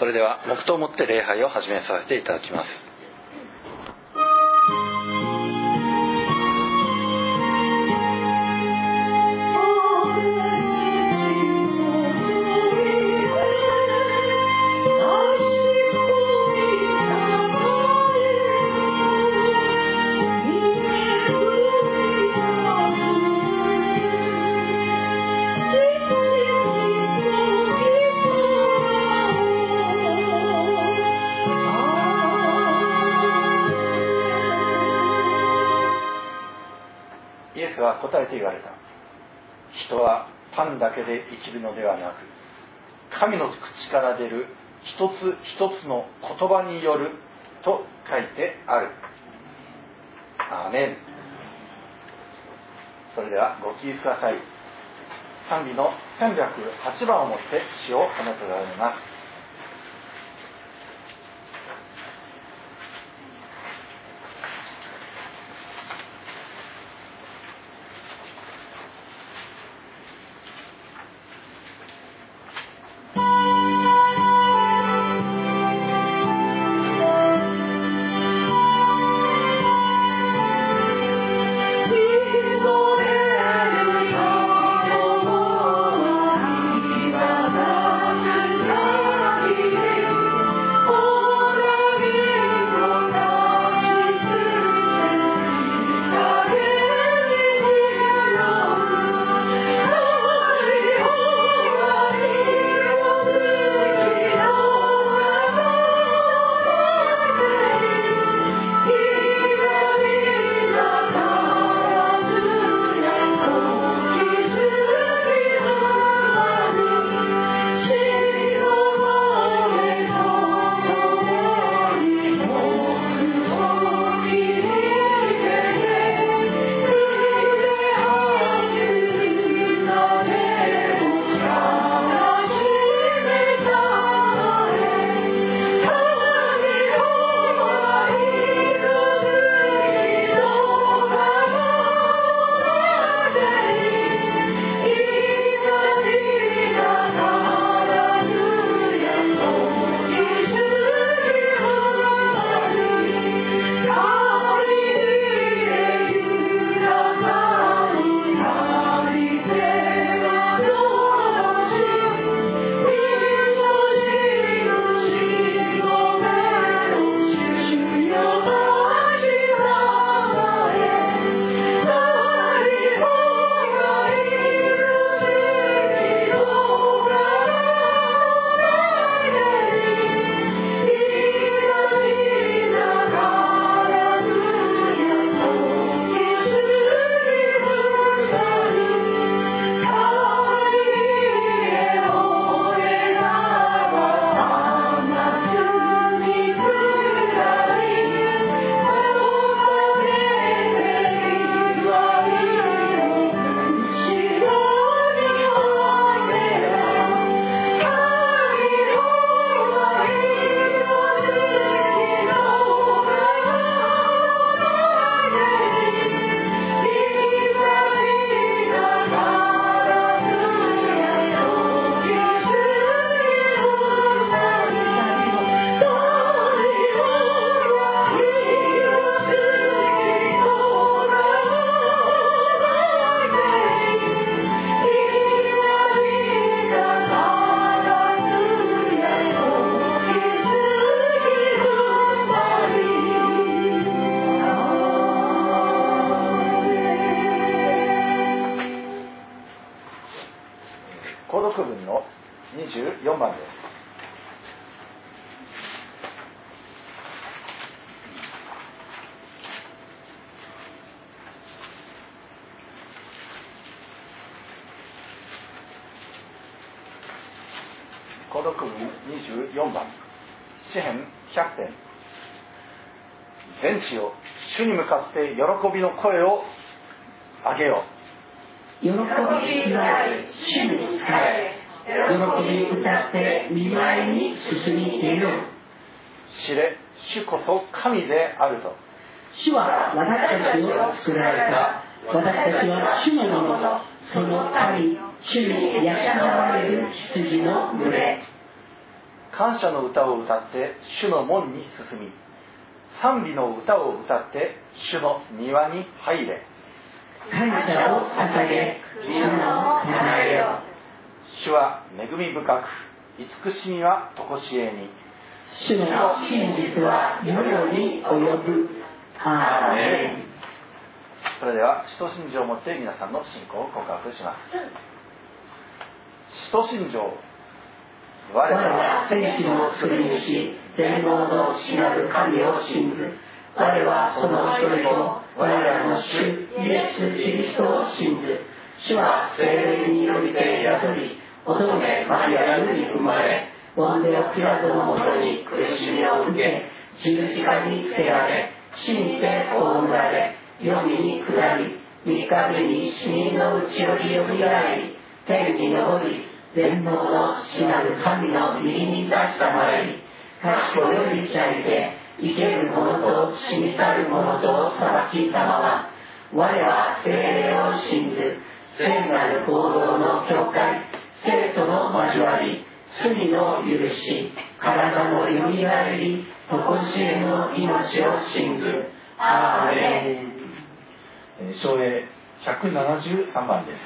それでは黙祷をもって礼拝を始めさせていただきます。きるのではなく神の口から出る一つ一つの言葉によると書いてある。アーメン。それではご起立ください。賛美の308番をもって詩を褒めておられます。って喜びの声を上げよう。喜びしない主に仕え喜びに歌って見舞いに進み出よう知れ主こそ神であると。主は私たちを作られた。私たちは主のもの。その神主に養われる羊の群れ。感謝の歌を歌って主の門に進み賛美の歌を歌って主の庭に入れ。感謝を捧げ皆の叶えよ。主は恵み深く慈しみは常しえに。主の真実は世々に及ぶ。アーメン。それでは使徒信条をもって皆さんの信仰を告白します。使徒信条我我らはは聖地のする主全能の父なる神を信ず我はその一人を我らの主イエス・キリストを信ず主は聖霊によりて宿り乙女マリアより生まれポンデオピラトのもとに苦しみを受け十字架にせられ死にて葬られ黄泉に下り三日目に死人のうちよりよみがえり天に昇り全能の父なる神の右に出したまえり。賢よりちゃいて生ける者と死に去る者と裁きたまま我は精霊を信ず聖なる行動の教会生徒の交わり罪の許し体のよみがえり常しえの命を信ず。アーメン。えー昭栄173番です。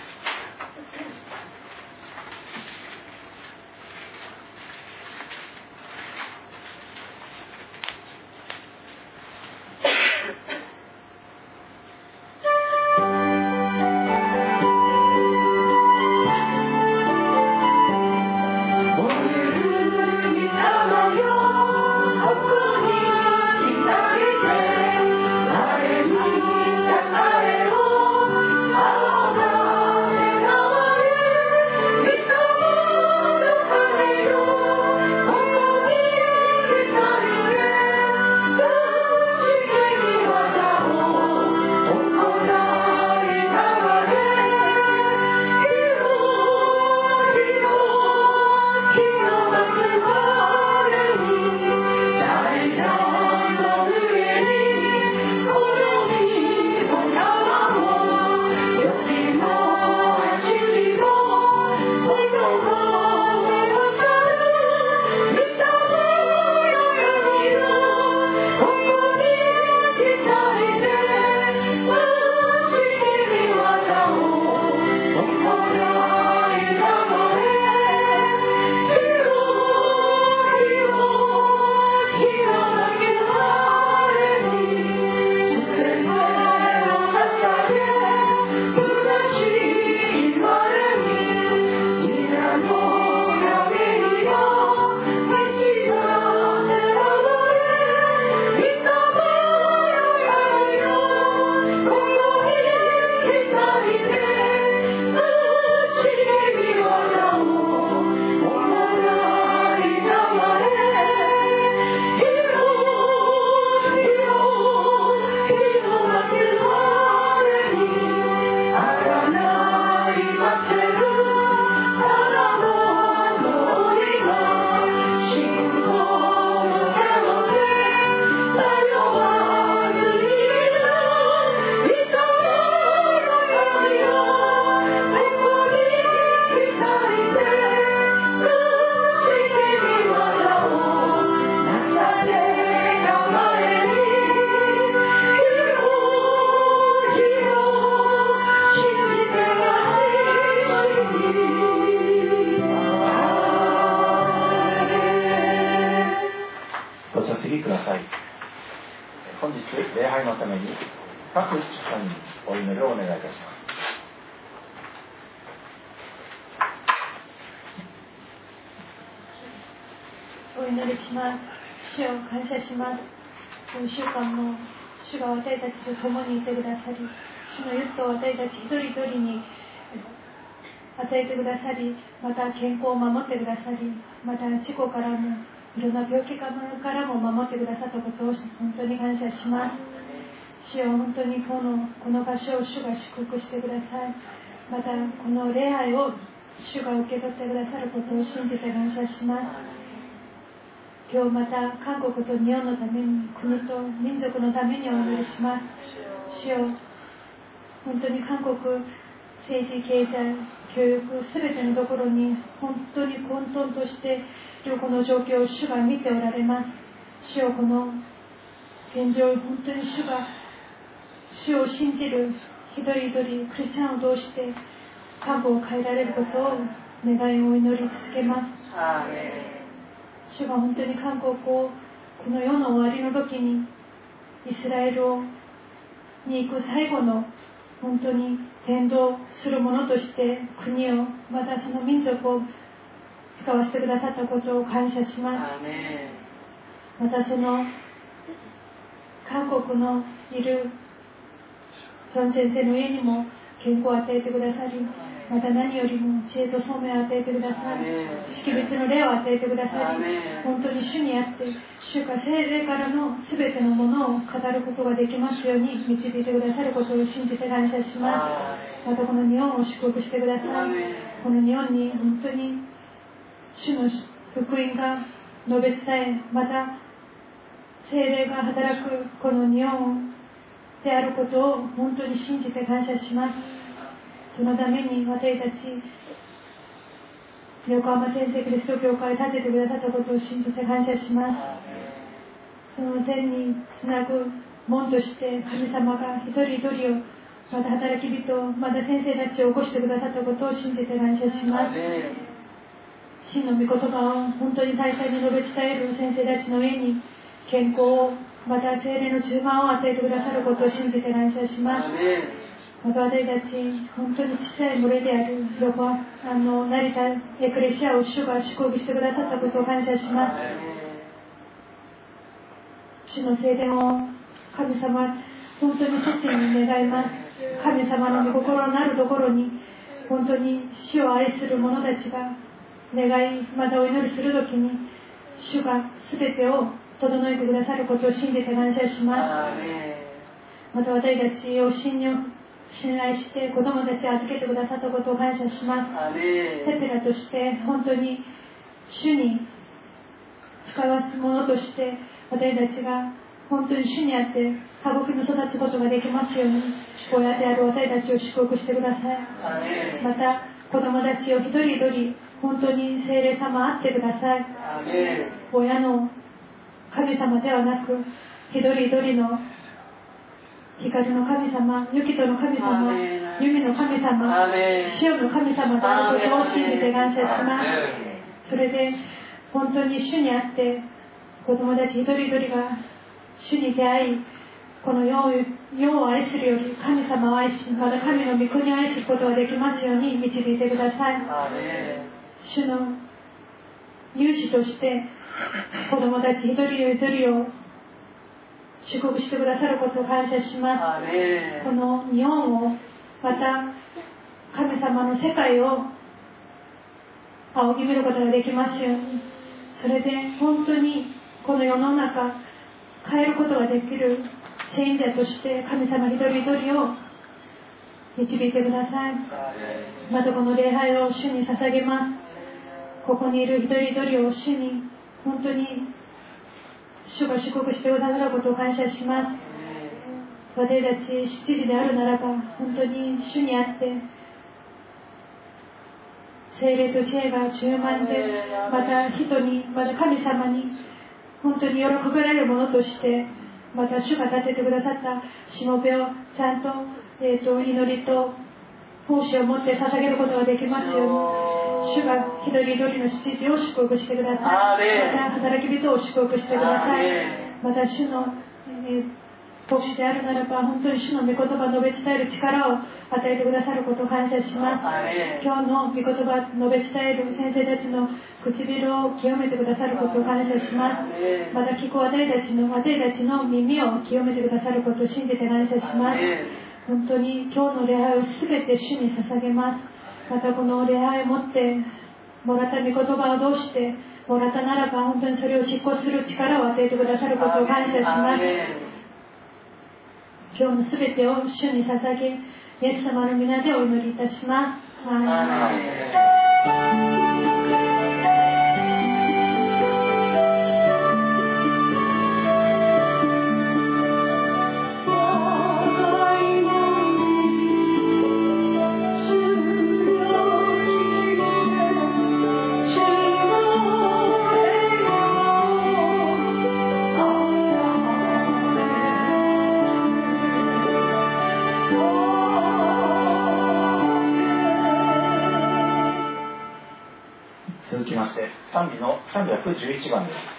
が私たちと共にいてくださり、主のゆっとを私たち一人一人に与えてくださり、また健康を守ってくださり、また事故からも、いろんな病気からも守ってくださったことを本当に感謝します。主よ本当にこのこの場所を主が祝福してください。またこの礼拝を主が受け取ってくださることを信じて感謝します。今日また韓国と日本のために国と民族のためにお祈りします。主よ。本当に韓国政治経済教育すべてのところに本当に混沌としてこの状況を主が見ておられます。主よ。この現状本当に主が主を信じる一人一人クリスチャンを通して過去を変えられることを願いを祈り続けます主が本当に韓国をこの世の終わりの時にイスラエルに行く最後の本当に変動するものとして国をまたその民族を使わせてくださったことを感謝します。またその韓国のいる孫先生の家にも健康を与えてくださりまた何よりも知恵と聡明を与えてください。識別の霊を与えてくださり本当に主にあって主が精霊からの全てのものを語ることができますように導いてくださることを信じて感謝します。またこの日本を祝福してください。この日本に本当に主の福音が述べ伝えまた精霊が働くこの日本であることを本当に信じて感謝しますそのために私たち横浜天聖キリスト教会を建ててくださったことを信じて感謝します。その天につなぐ門として神様が一人一人をまた働き人また先生たちを起こしてくださったことを信じて感謝します。真の御言葉を本当に大切に述べ伝える先生たちの上に健康をまた精霊の充満を与えてくださることを信じて感謝します。私たち、本当に小さい群れである横あの成田エクレシアを主が祝福してくださったことを感謝します。主の聖殿を神様、本当に切に願います。神様の御心なるところに、本当に主を愛する者たちが願い、またお祈りするときに、主が全てを整えてくださることを信じて感謝します。また私たちを信用信頼して子供たちを預けてくださったことを感謝します。テペラとして本当に主に使わすものとして私たちが本当に主にあって家族に育つことができますように親である私たちを祝福してください。また子供たちを一人一人本当に精霊様あってください。親の神様ではなく一人一人の光の神様、雪との神様、弓の神様、潮の神様であることを信じて感謝します。それで、本当に主にあって、子供たち一人一人が主に出会い、この世を世を愛するより神様を愛し、また神の御子に愛することができますように導いてください。主の勇士として子供たち一人一人を祝福してくださることを感謝します。この日本を、また神様の世界を仰ぎ見ることができますように、それで本当にこの世の中、変えることができるチェンジャーとして神様一人一人を導いてください。またこの礼拝を主に捧げます。ここにいる一人一人を主に本当に主が祝福してくださることを感謝します。私たち7時であるならば、本当に主にあって、精霊と知恵が充満で、また人に、また神様に、本当に喜べられるものとして、また主が立ててくださったしもべをちゃんと,、えーと、祈りと奉仕を持って捧げることができますように。主が一人一人の指示を祝福してください。また働き人を祝福してください。また主の、えー牧師であるならば本当に主の御言葉を述べ伝える力を与えてくださることを感謝します。今日の御言葉を述べ伝える先生たちの唇を清めてくださることを感謝します。また聞く私たちの私たちの耳を清めてくださることを信じて感謝します。本当に今日の礼拝を全て主に捧げます。またこの礼拝を持ってもらった御言葉をどうしてもらったならば本当にそれを実行する力を与えてくださることを感謝します。今日の全てを主に捧げイエス様の皆でお祈りいたします。11番です。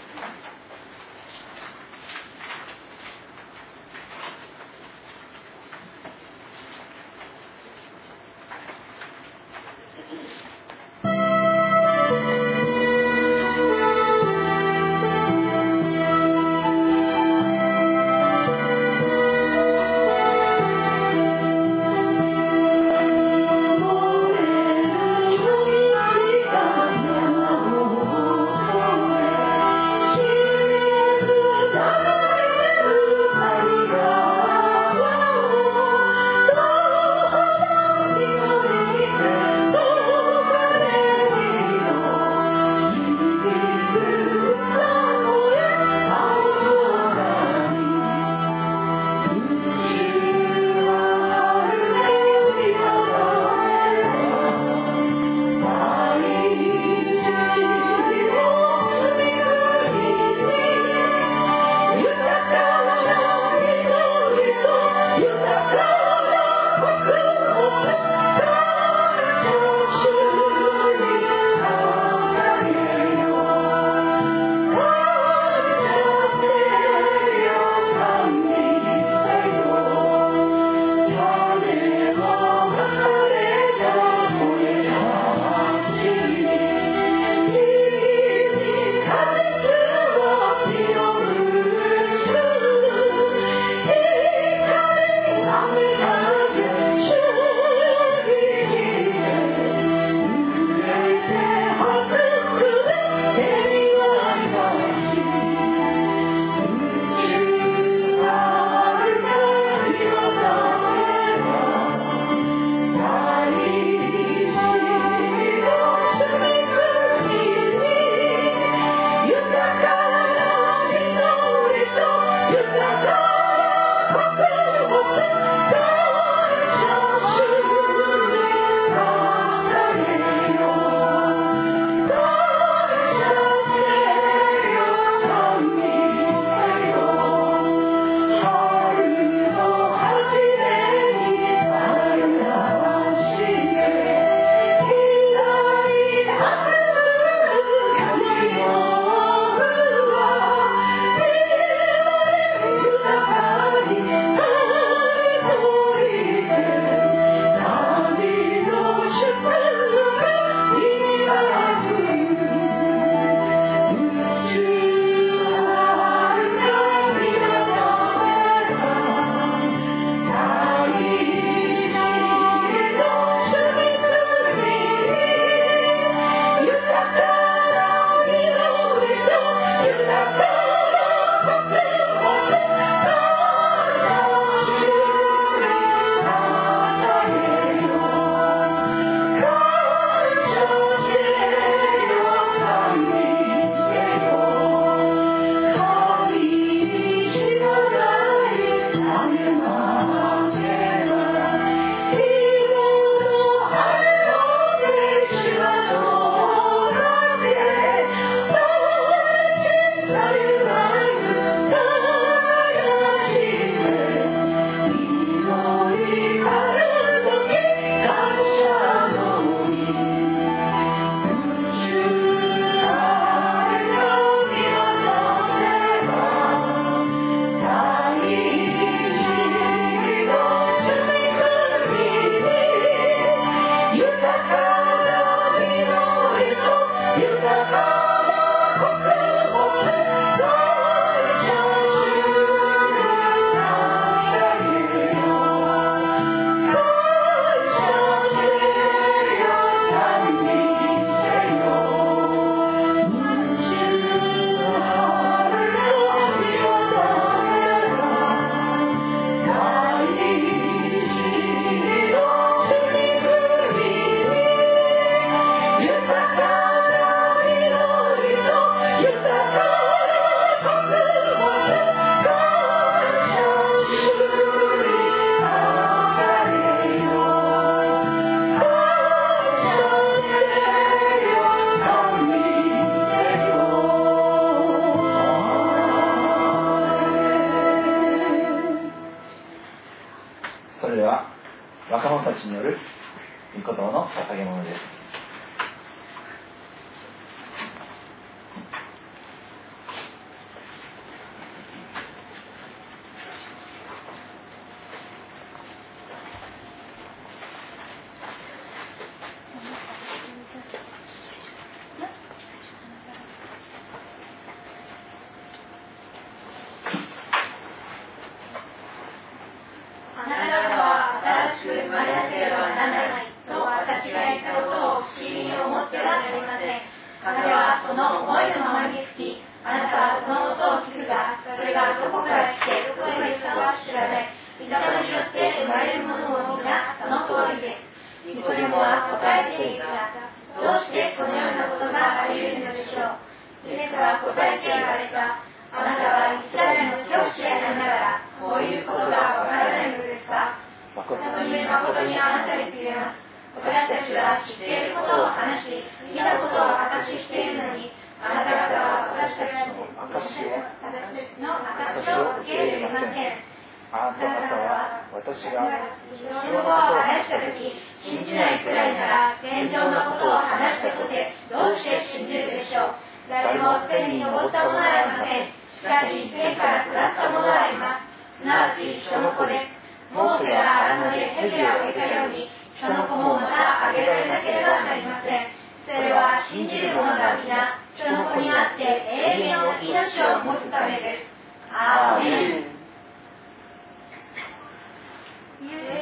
私を受け入れません。あなた方は私が人のことを話したとき、信じないくらいなら、天上のことを話したとて、どうして信じるでしょう。誰も天に登ったものはありません。しかし、天から下ったものはあります。すなわち、人の子です。モーセが荒野で蛇をあげたように、人の子もまたあげられなければなりません。それは信じる者が皆、人の子にあって永遠の命を持つためです。You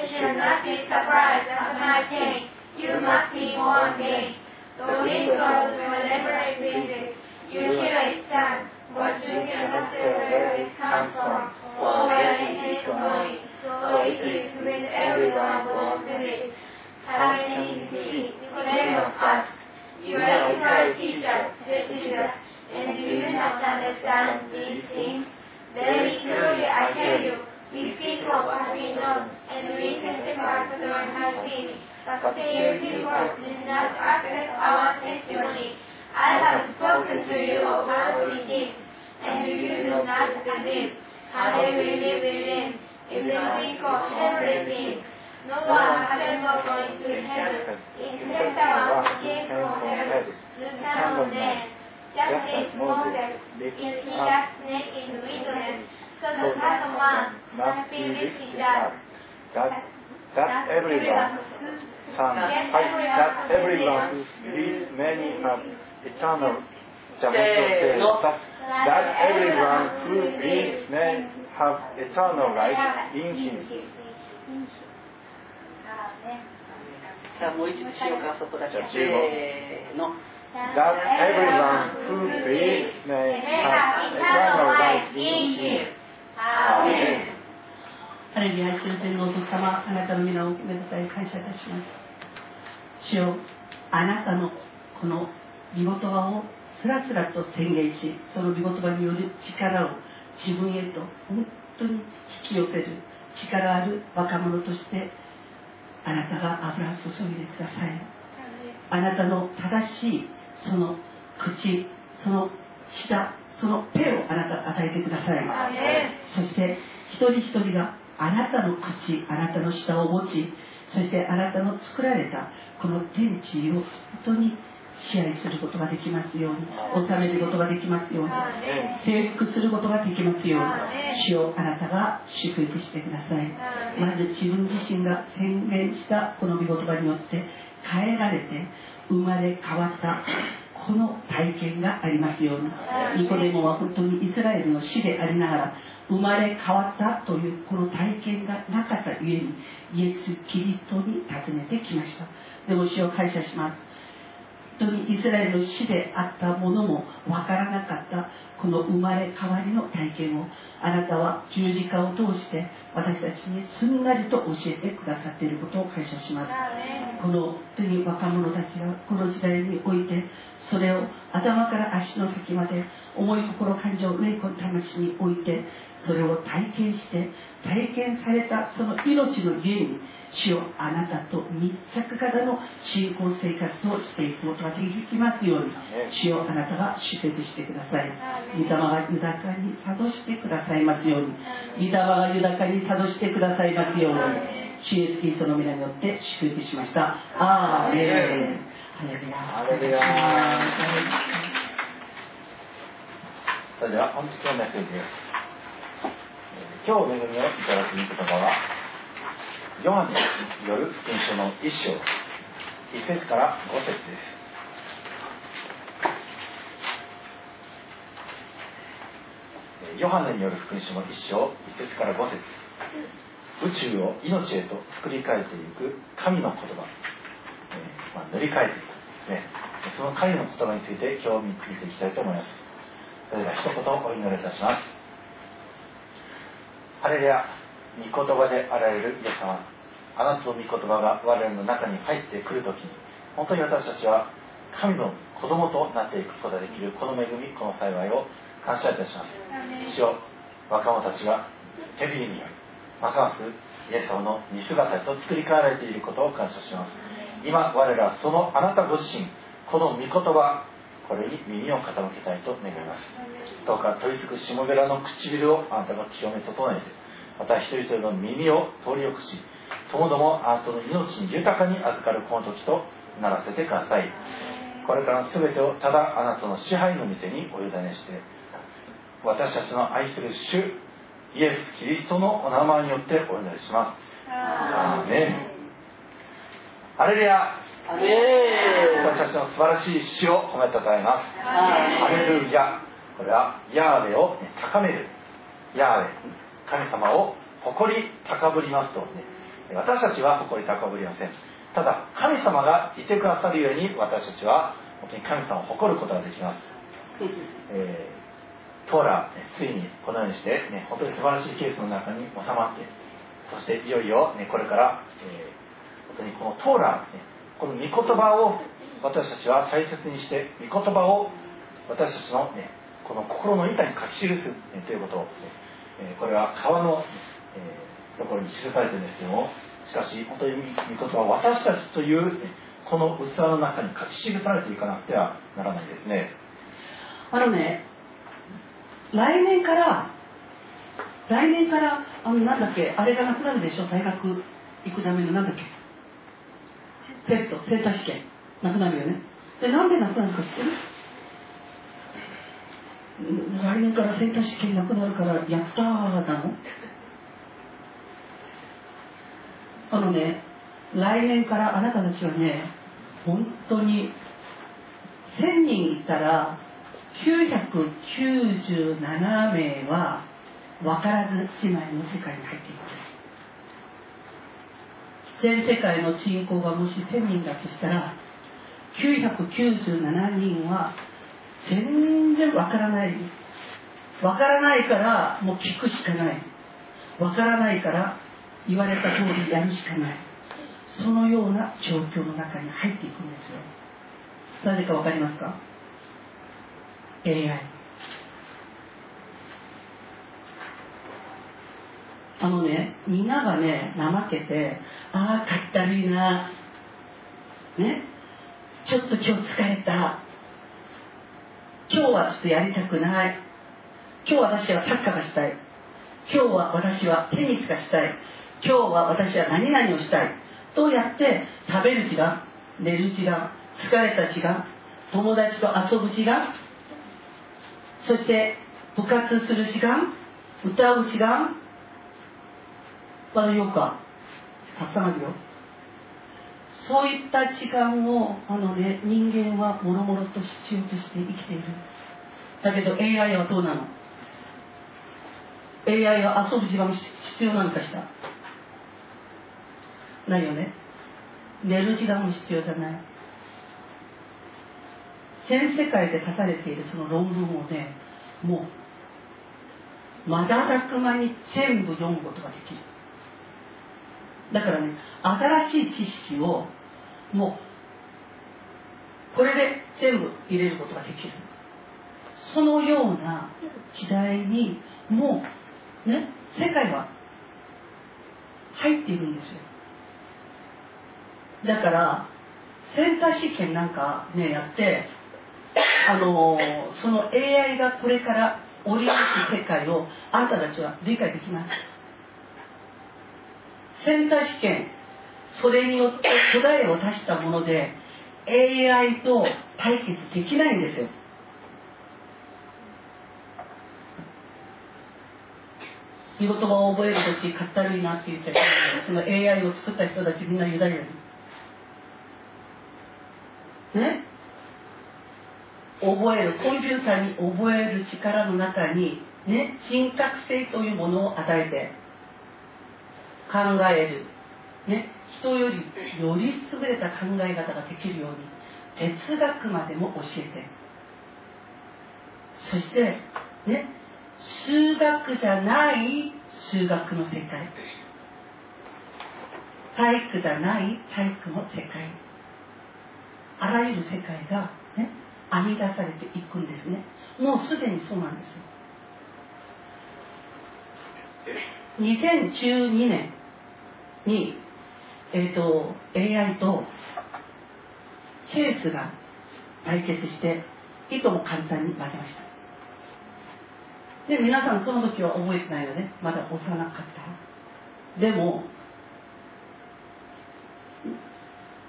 should not be surprised at my pain. You must be warned me. The wind goes whenever it. You hear it sound, but you cannot where it comes from or where it is going. So it is with everyone who opens it. Of us, you have tried teachers, the teachers, and do not understand these things? Very truly I tell you, we speak of what we know, and we testify to what has been. But your people did not accept our testimony. I have spoken to you of earthly things, and you do not believe. How they will live in them if they think of heavenly things. No one has ever gone to heaven except the one who came from heaven, the Son of Man. Just as Moses lifted his snake in the wilderness, so the Son of Man must be lifted up. That, that everyone, son, that everyone who believes many have eternal salvation. That, that everyone who believes may have eternal life in him. さあもう一度しようかそこだけせーの That everyone who believes may have eternal life in him? Amen. ハレルヤ一天のお父様、あなたの皆をめでたい感謝いたします。主よ、あなたのこの御言葉をすらすらと宣言し、その御言葉による力を自分へと本当に引き寄せる力ある若者としてあなたが油を注いでくださいあなたの正しいその口その舌その手をあなた与えてください。そして一人一人があなたの口あなたの舌を持ちそしてあなたの作られたこの天地を本当に支配することができますように収めることができますように征服することができますように主をあなたが祝福してください。まず自分自身が宣言したこの御言葉によって変えられて生まれ変わったこの体験がありますようにニコデモは本当にイスラエルの死でありながら生まれ変わったというこの体験がなかったゆえにイエス・キリストに尋ねてきました。でも主を感謝します。当にイスラエルの死であったものもわからなかったこの生まれ変わりの体験をあなたは十字架を通して私たちにすんなりと教えてくださっていることを感謝します。この本に若者たちがこの時代においてそれを頭から足の先まで思い心感情霊魂魂においてそれを体験して体験されたその命の家に主よあなたと密着型の信仰生活をしていくことができますように主よあなたが祝福してください。御霊が豊かに諭してくださいますように。御霊が豊かに諭してくださいますように。主イエスキリストの皆によって祝福しました。アーメン。ハレルヤ。それでは本日のメッセージ今日恵みをいただく御言葉はヨハネによる福音書の一章一節から五節です。ヨハネによる福音書の一章一節から五節。宇宙を命へと作り変えていく神の言葉、えーまあ、塗り替えていく。ですね。その神の言葉について今日見ていきたいと思います。それでは一言お祈りいたします。ハレルヤ御言葉であられるイエス様。あなたの御言葉が我々の中に入ってくるときに本当に私たちは神の子供となっていくことができる。この恵みこの幸いを感謝いたします。主よ若者たちが手ビリによりますますイエス様の似姿へと作り変えられていることを感謝します。今我らそのあなたご自身この御言葉これに耳を傾けたいと願います。どうか取りつく下寺の唇をあなたが清め整えてまた一人一人の耳を通りよくしともどもあなたの命に豊かに預かるこの時とならせてください。これからの全てをただあなたの支配の御手にお委ねして私たちの愛する主イエス・キリストのお名前によってお祈りします。アレルヤ私たちの素晴らしい詩を褒めたたえますアレルヤ。これはヤーベを高める。ヤーベ。神様を誇り高ぶりますと、ね、私たちは誇り高ぶりません。ただ神様がいてくださるように私たちは本当に神様を誇ることができます、えー、トーラ、ついにこのようにして、ね、本当に素晴らしいケースの中に収まってそしていよいよ、ね、これから、えー、本当にこのトーラ、ね、この御言葉を私たちは大切にして御言葉を私たちの、ね、この心の板に書き記す、ね、ということを、え、これは川の、えー、ところに記されてるんですけどもしかし本当に御言葉は私たちというねこの器の中に書き記されていかなくてはならないですね。あのね来年から来年からあのなんだっけあれがなくなるでしょ？大学行くためのなんだっけ？テストセンター試験。なくなるよね。でなんでなくなるか知ってる？来年からセンター試験なくなるからやったーなの？あのね、来年からあなたたちはね、本当に、1000人いたら、997名は、分からず姉妹の世界に入っていく。全世界の人口がもし1000人だとしたら、997人は、全然わからない。わからないから、もう聞くしかない。わからないから、言われた通りやるしかないそのような状況の中に入っていくんですよなぜか分かりますか？AI あのねみんながね怠けてああかったるいな。ね？ちょっと今日疲れた。今日はちょっとやりたくない。今日私はサッカーがしたい。今日は私はテニスがしたい。今日は私は何々をしたい。とやって食べる時間寝る時間疲れた時間友達と遊ぶ時間そして部活する時間歌う時間まだよかたくさんあるよ。そういった時間をあの、ね、人間はもろもろと必要として生きている。だけど AI はどうなの？AI は遊ぶ時間必要なんかした。ないよね。寝る時間も必要じゃない。全世界で書かれているその論文をねもう瞬く間に全部読むことができる。だからね新しい知識をもうこれで全部入れることができる。そのような時代にもうね世界は入っているんですよ。だからセンター試験なんかねやってあのその AI がこれから降りてく世界をあなたたちは理解できます。センター試験それによって答えを出したもので AI と対決できないんですよ。見言葉を覚える時かったるいなって言っちゃいけない。その AI を作った人たちみんなユダヤ人ね？覚える。コンピューターに覚える力の中にね人格性というものを与えて。考える、ね、人よりより優れた考え方ができるように哲学までも教えて。そしてね。数学じゃない数学の世界。体育じゃない体育の世界。あらゆる世界がね。編み出されていくんですね。もうすでにそうなんですよ。2012年に、えーと、AI とチェイスが対決していとも簡単に負けました。で皆さんその時は覚えてないよね。まだ幼かった。でも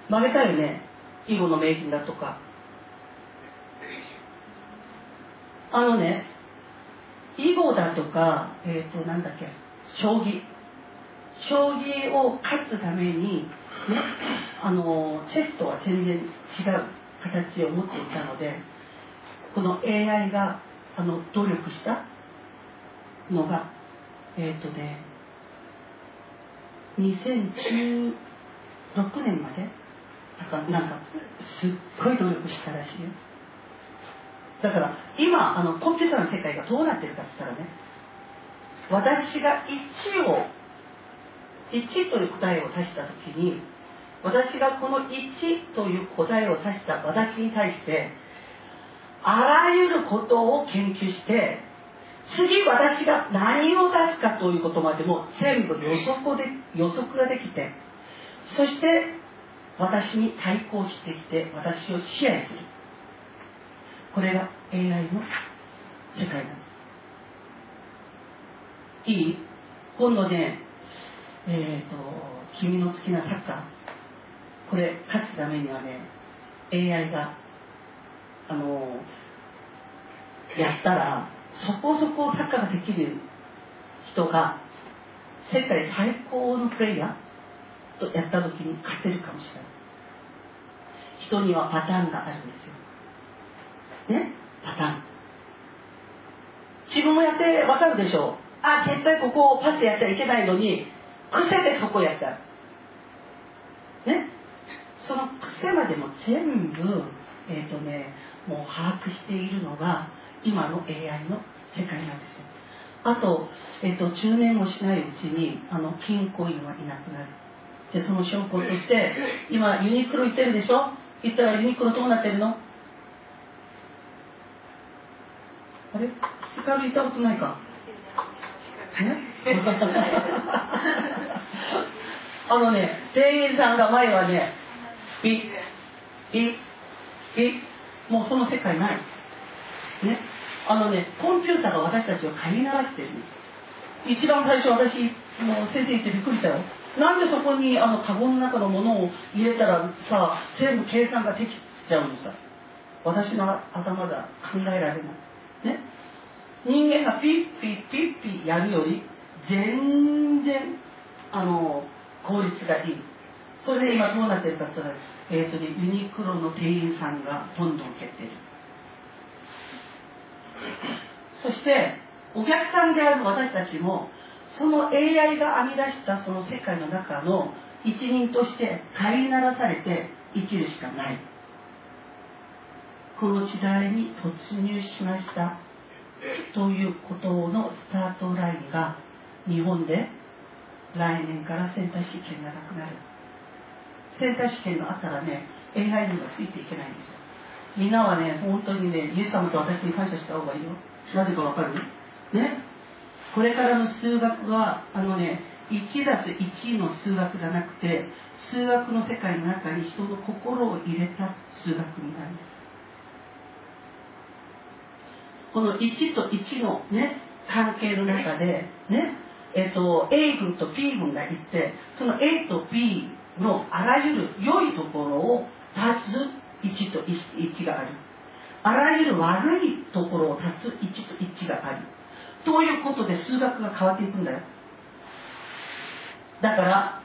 負けたよね。囲碁の名人だとか。あのね囲碁だとかえっ、ー、となんだっけ。将棋。将棋を勝つためにねあのチェスとは全然違う形を持っていたのでこの AI があの努力したのがえっ、ー、とね2016年までだからなんかすっごい努力したらしいよ。だから今あのコンピューターの世界がどうなってるかっつったらね私が1を1という答えを足した時に私がこの1という答えを足した私に対してあらゆることを研究して次私が何を出すかということまでも全部予測で予測ができてそして私に対抗してきて私を支配する。これが AI の世界なんです。いい？今度ねえっ、ー、と君の好きなサッカー。これ勝つためにはね AI があのやったらそこそこサッカーができる人が世界最高のプレイヤーとやった時に勝てるかもしれない。人にはパターンがあるんですよ。ね？パターン。自分もやってわかるでしょ？うあ絶対ここをパスやっちゃいけないのに癖でそこやった。ね？その癖までも全部えっ、ー、とねもう把握しているのが今の AI の世界なんですよ。あと,、えーと、10年もしないうちにあの金コインはいなくなる。でその証拠として今ユニクロ行ってるでしょ？行ったらユニクロどうなってるの？あれ？光行ったことないか。あのね店員さんが前はねピッピッピッもうその世界ない。ね。あのねコンピューターが私たちを飼いならしてる。一番最初私もう先生言ってびっくりしたよ。なんでそこにあのカゴの中のものを入れたらさ全部計算ができちゃうのさ。私の頭じゃ考えられない。ね。人間がピッピッピッピッやるより全然あの効率がいいそれで今どうなってるかそれえーとね、ユニクロの店員さんがどんどん減ってるそしてお客さんである私たちもその AI が編み出したその世界の中の一人として飼いならされて生きるしかないこの時代に突入しましたということのスタートラインが日本で来年からセンター試験がなくなる。センター試験があったらね AI にはついていけないんですよ。みんなはね本当にねイエス様と私に感謝した方がいいよ。なぜかわかる？ね？これからの数学はあのね1たす1の数学じゃなくて数学の世界の中に人の心を入れた数学になるんです。この1と1のね関係の中でねえっ、と A 群と P 群がいてその A と B のあらゆる良いところを足す1と 1, 1がある。あらゆる悪いところを足す1と1がある。ということで数学が変わっていくんだよ。だから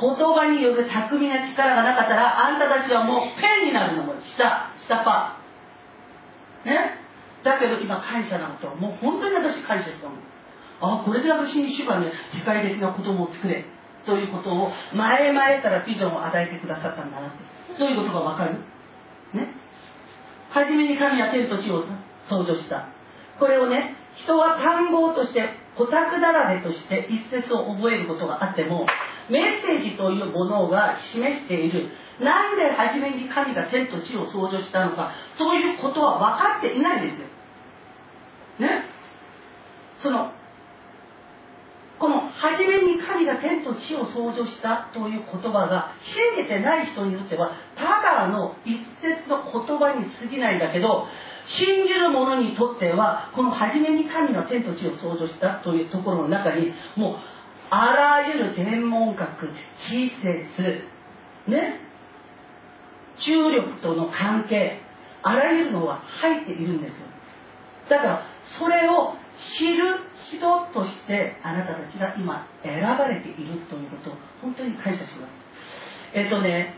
言葉による巧みな力がなかったらあんたたちはもうペンになるのも下下パー。ね？だけど今感謝なのともう本当に私感謝したもん。あこれで私に主がね世界的な子供を作れということを前々からビジョンを与えてくださったんだなって。どういうことがわかる？ね？初めに神は天と地を創造した。これをね人は単語としてオタクだらけとして一節を覚えることがあってもメッセージというものが示している。なんで初めに神が天と地を創造したのかそういうことは分かっていないんですよ。ね。そのこの初めに神が天と地を創造したという言葉が信じてない人にとってはただの一節の言葉に過ぎないんだけど信じる者にとってはこの初めに神が天と地を創造したというところの中にもうあらゆる天文学季節ね重力との関係あらゆるのは入っているんですよ。だからそれを知る人としてあなたたちが今選ばれているということを本当に感謝します。えっ、とね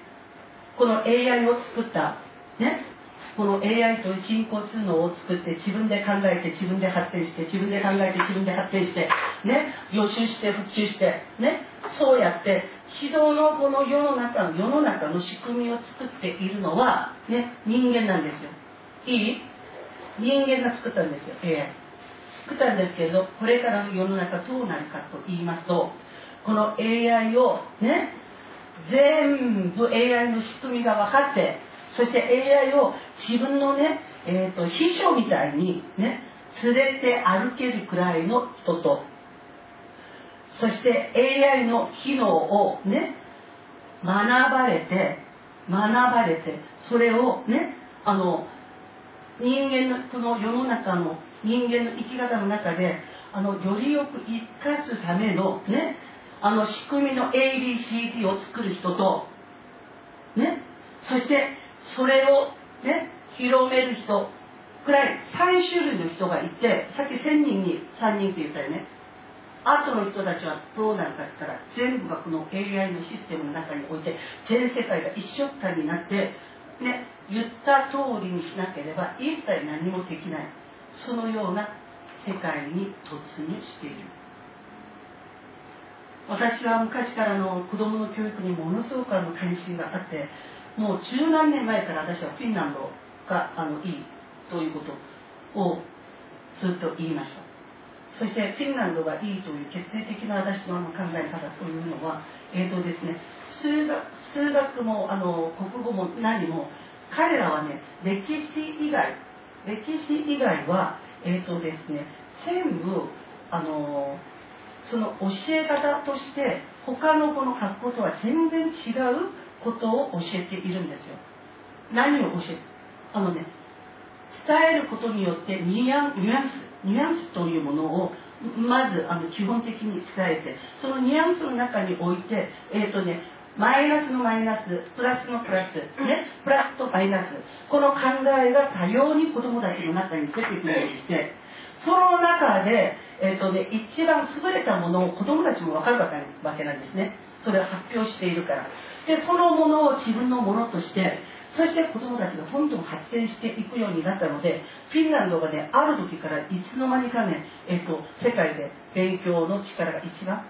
この AI を作ったねこの AI という人工知能を作って自分で考えて自分で発展して自分で考えて自分で発展してね予習して復習してねそうやって人のこの世の中の世の中の仕組みを作っているのはね人間なんですよ。いい？人間が作ったんですよ。AI 作ったんですけどこれからの世の中どうなるかと言いますとこの AI をね全部 AI の仕組みが分かってそして AI を自分のね、えーと、秘書みたいにね連れて歩けるくらいの人とそして AI の機能をね学ばれて学ばれてそれをねあの人間のこの世の中の人間の生き方の中であのよりよく生かすためのねあの仕組みの ABCD を作る人とねそしてそれをね広める人くらい3種類の人がいてさっき1000人に3人って言ったよね。後の人たちはどうなるかって言ったら全部がこの AI のシステムの中において全世界が一緒くたになってね言った通りにしなければ一切何もできない。そのような世界に突入している。私は昔からの子供の教育にものすごくあの関心があってもう十何年前から私はフィンランドがあのいいということをずっと言いました。そしてフィンランドがいいという決定的な私の考え方というのは、えーとですね、数学数学もあの国語も何も彼らはね歴史以外歴史以外はえっ、ー、とですね全部あのその教え方として他のこの学校とは全然違うことを教えているんですよ。何を教えて？あのね伝えることによってニュアンスニュアンスというものをまずあの基本的に伝えてそのニュアンスの中においてえっ、ー、とねマイナスのマイナスプラスのプラスねプラスとマイナス。この考えが多様に子どもたちの中に出てくるようにしてその中で、えーとね、一番優れたものを子どもたちも分かるわけなんですね。それを発表しているから。でそのものを自分のものとしてそして子どもたちがどんどん発展していくようになったのでフィンランドがねある時からいつの間にかね、えーと、世界で勉強の力が一番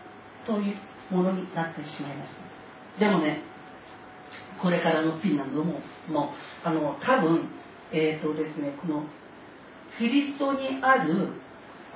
というものになってしまいました。でもねこれからのフィンランドももあの多分えっ、ー、とですねこのキリストにある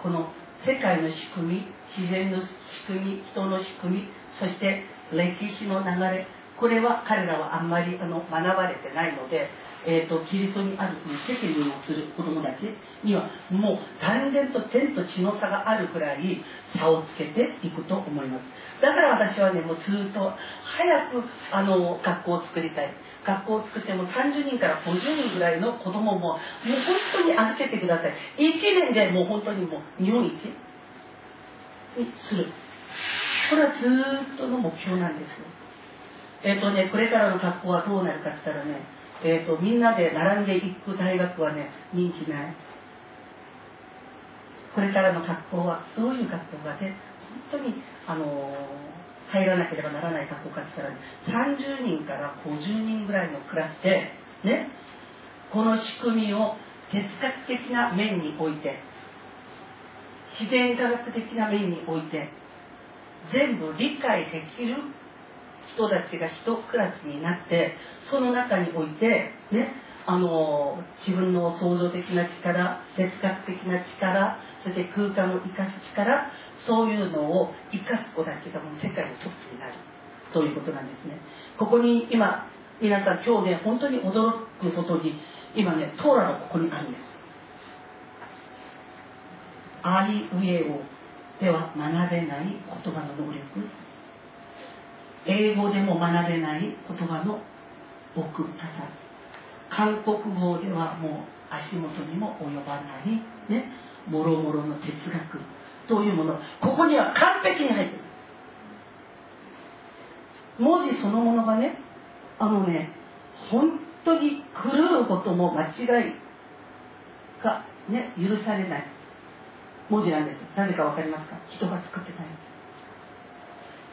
この世界の仕組み自然の仕組み人の仕組みそして歴史の流れこれは彼らはあんまりあの学ばれてないので、えーと、キリストにある責任をする子供たちにはもう断然と天と地の差があるくらい差をつけていくと思います。だから私はねもうずっと早くあの学校を作りたい。学校を作っても30人から50人ぐらいの子供ももう本当に預けてください。1年でもう本当にもう日本一。にするこれはずっとの目標なんですよえっ、ー、とねこれからの学校はどうなるかって言ったらねえーと、みんなで並んでいく大学はね人気ない。これからの学校はどういう学校がね本当にあの入らなければならない学校かって言ったら、30人から50人ぐらいのクラスで、ね、この仕組みを哲学的な面において、自然科学的な面において、全部理解できる人たちが一クラスになってその中においてねあの自分の創造的な力哲学的な力そして空間を生かす力そういうのを生かす子たちがもう世界のトップになるということなんですね。ここに今皆さん今日ね本当に驚くことに今ねトーラのここにあるんです。あいうえおでは学べない言葉の能力。英語でも学べない言葉の奥深さ。韓国語ではもう足元にも及ばないね。もろもろの哲学というもの。ここには完璧に入ってる。文字そのものがねあのね本当に狂うことも間違いがね許されない。文字なんです。なぜか分かりますか？人が作ってない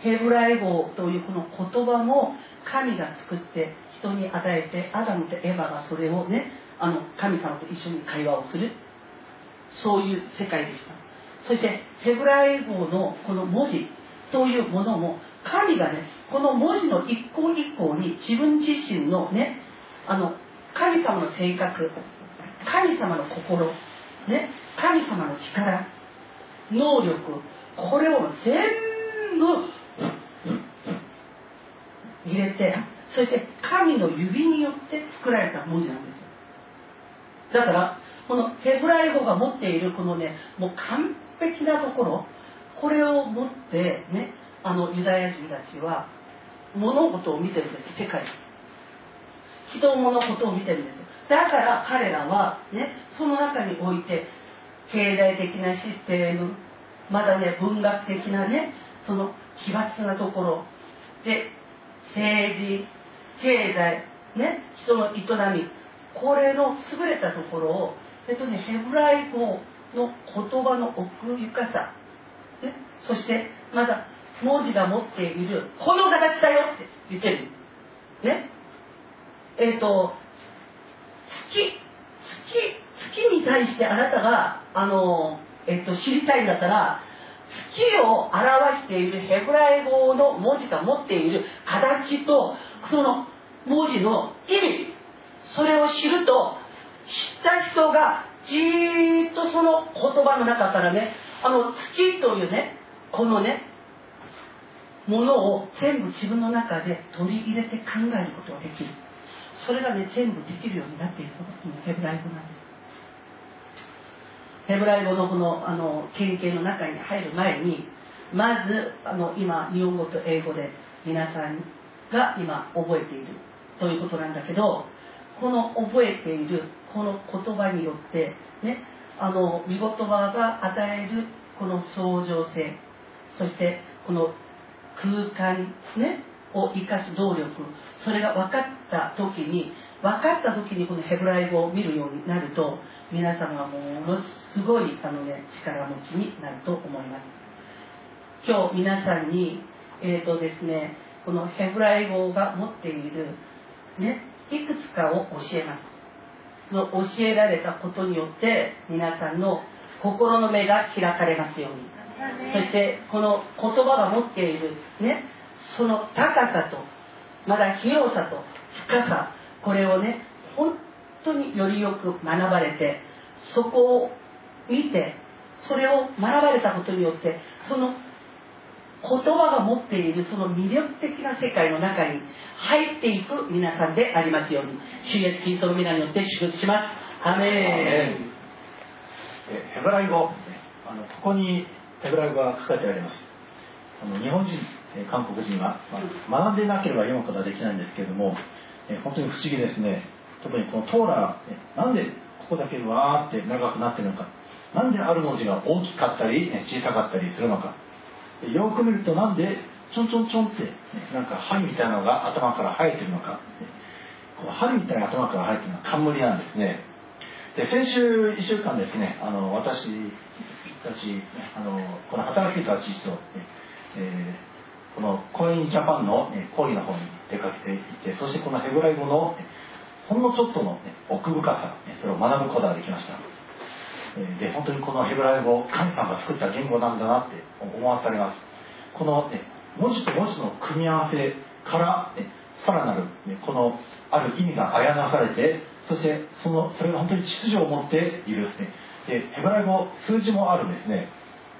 ヘブライ語というこの言葉も神が作って人に与えてアダムとエヴァがそれをねあの神様と一緒に会話をする。そういう世界でした。そしてヘブライ語のこの文字というものも神がねこの文字の一項一項に自分自身のねあの神様の性格神様の心ね神様の力能力これを全部入れてそして神の指によって作られた文字なんですだからこのヘブライ語が持っているこのねもう完璧なところこれを持ってねあのユダヤ人たちは物事を見てるんです世界。人物事を見てるんですだから彼らはねその中において経済的なシステムまだね文学的なねその奇抜なところ。で政治経済ね人の営みこれの優れたところをえっとねヘブライ語の言葉の奥ゆかさ、ね、そしてまだ文字が持っているこの形だよって言ってる。ね。えっ、ー、と月月月に対してあなたがあの、えっ、と知りたいんだったら月を表しているヘブライ語の文字が持っている形とその文字の意味それを知ると知った人がじーっとその言葉の中からねあの月というねこのねものを全部自分の中で取り入れて考えることができる。それがね全部できるようになっているのがこのヘブライ語なんです。ヘブライ語のこのあの経験の中に入る前にまずあの今日本語と英語で皆さんが今覚えているということなんだけどこの覚えているこの言葉によってねあの見言葉が与えるこの相乗性そしてこの空間ねを生かす動力それが分かった時に分かった時にこのヘブライ語を見るようになると皆様はものすごいあの、ね、力持ちになると思います。今日皆さんにえっ、ー、とですねこのヘブライ語が持っているねいくつかを教えます。その教えられたことによって皆さんの心の目が開かれますように。そしてこの言葉が持っているねその高さとまだ広さと深さこれをね本当によりよく学ばれてそこを見てそれを学ばれたことによってその言葉が持っているその魅力的な世界の中に入っていく皆さんでありますように主イエスキリストの皆によって祝福します。アメン。ヘブライ語あのここにヘブライ語が書かれてあります。あの日本人韓国人は、まあ、学んでなければ読むことはできないんですけれども本当に不思議ですね。特にこのトーラーなんでここだけわーって長くなってるのか。なんである文字が大きかったり小さかったりするのか。よく見るとなんでちょんちょんちょんってなんか針みたいなのが頭から生えてるのか。この針みたいな頭から生えてるのは冠なんですね。で先週1週間ですねあの私たちあのこの働き人たちと、えー、このコインジャパンの、ね、講義の方に出かけていてそしてこのヘブライ語のほんのちょっとの、ね、奥深さそれを学ぶことができました。で本当にこのヘブライ語神様が作った言語なんだなって思わされます。この、ね、文字と文字の組み合わせから、ね、さらなる、ね、このある意味があやなされてそしてそのそれが本当に秩序を持っているですねでヘブライ語数字もあるんですね。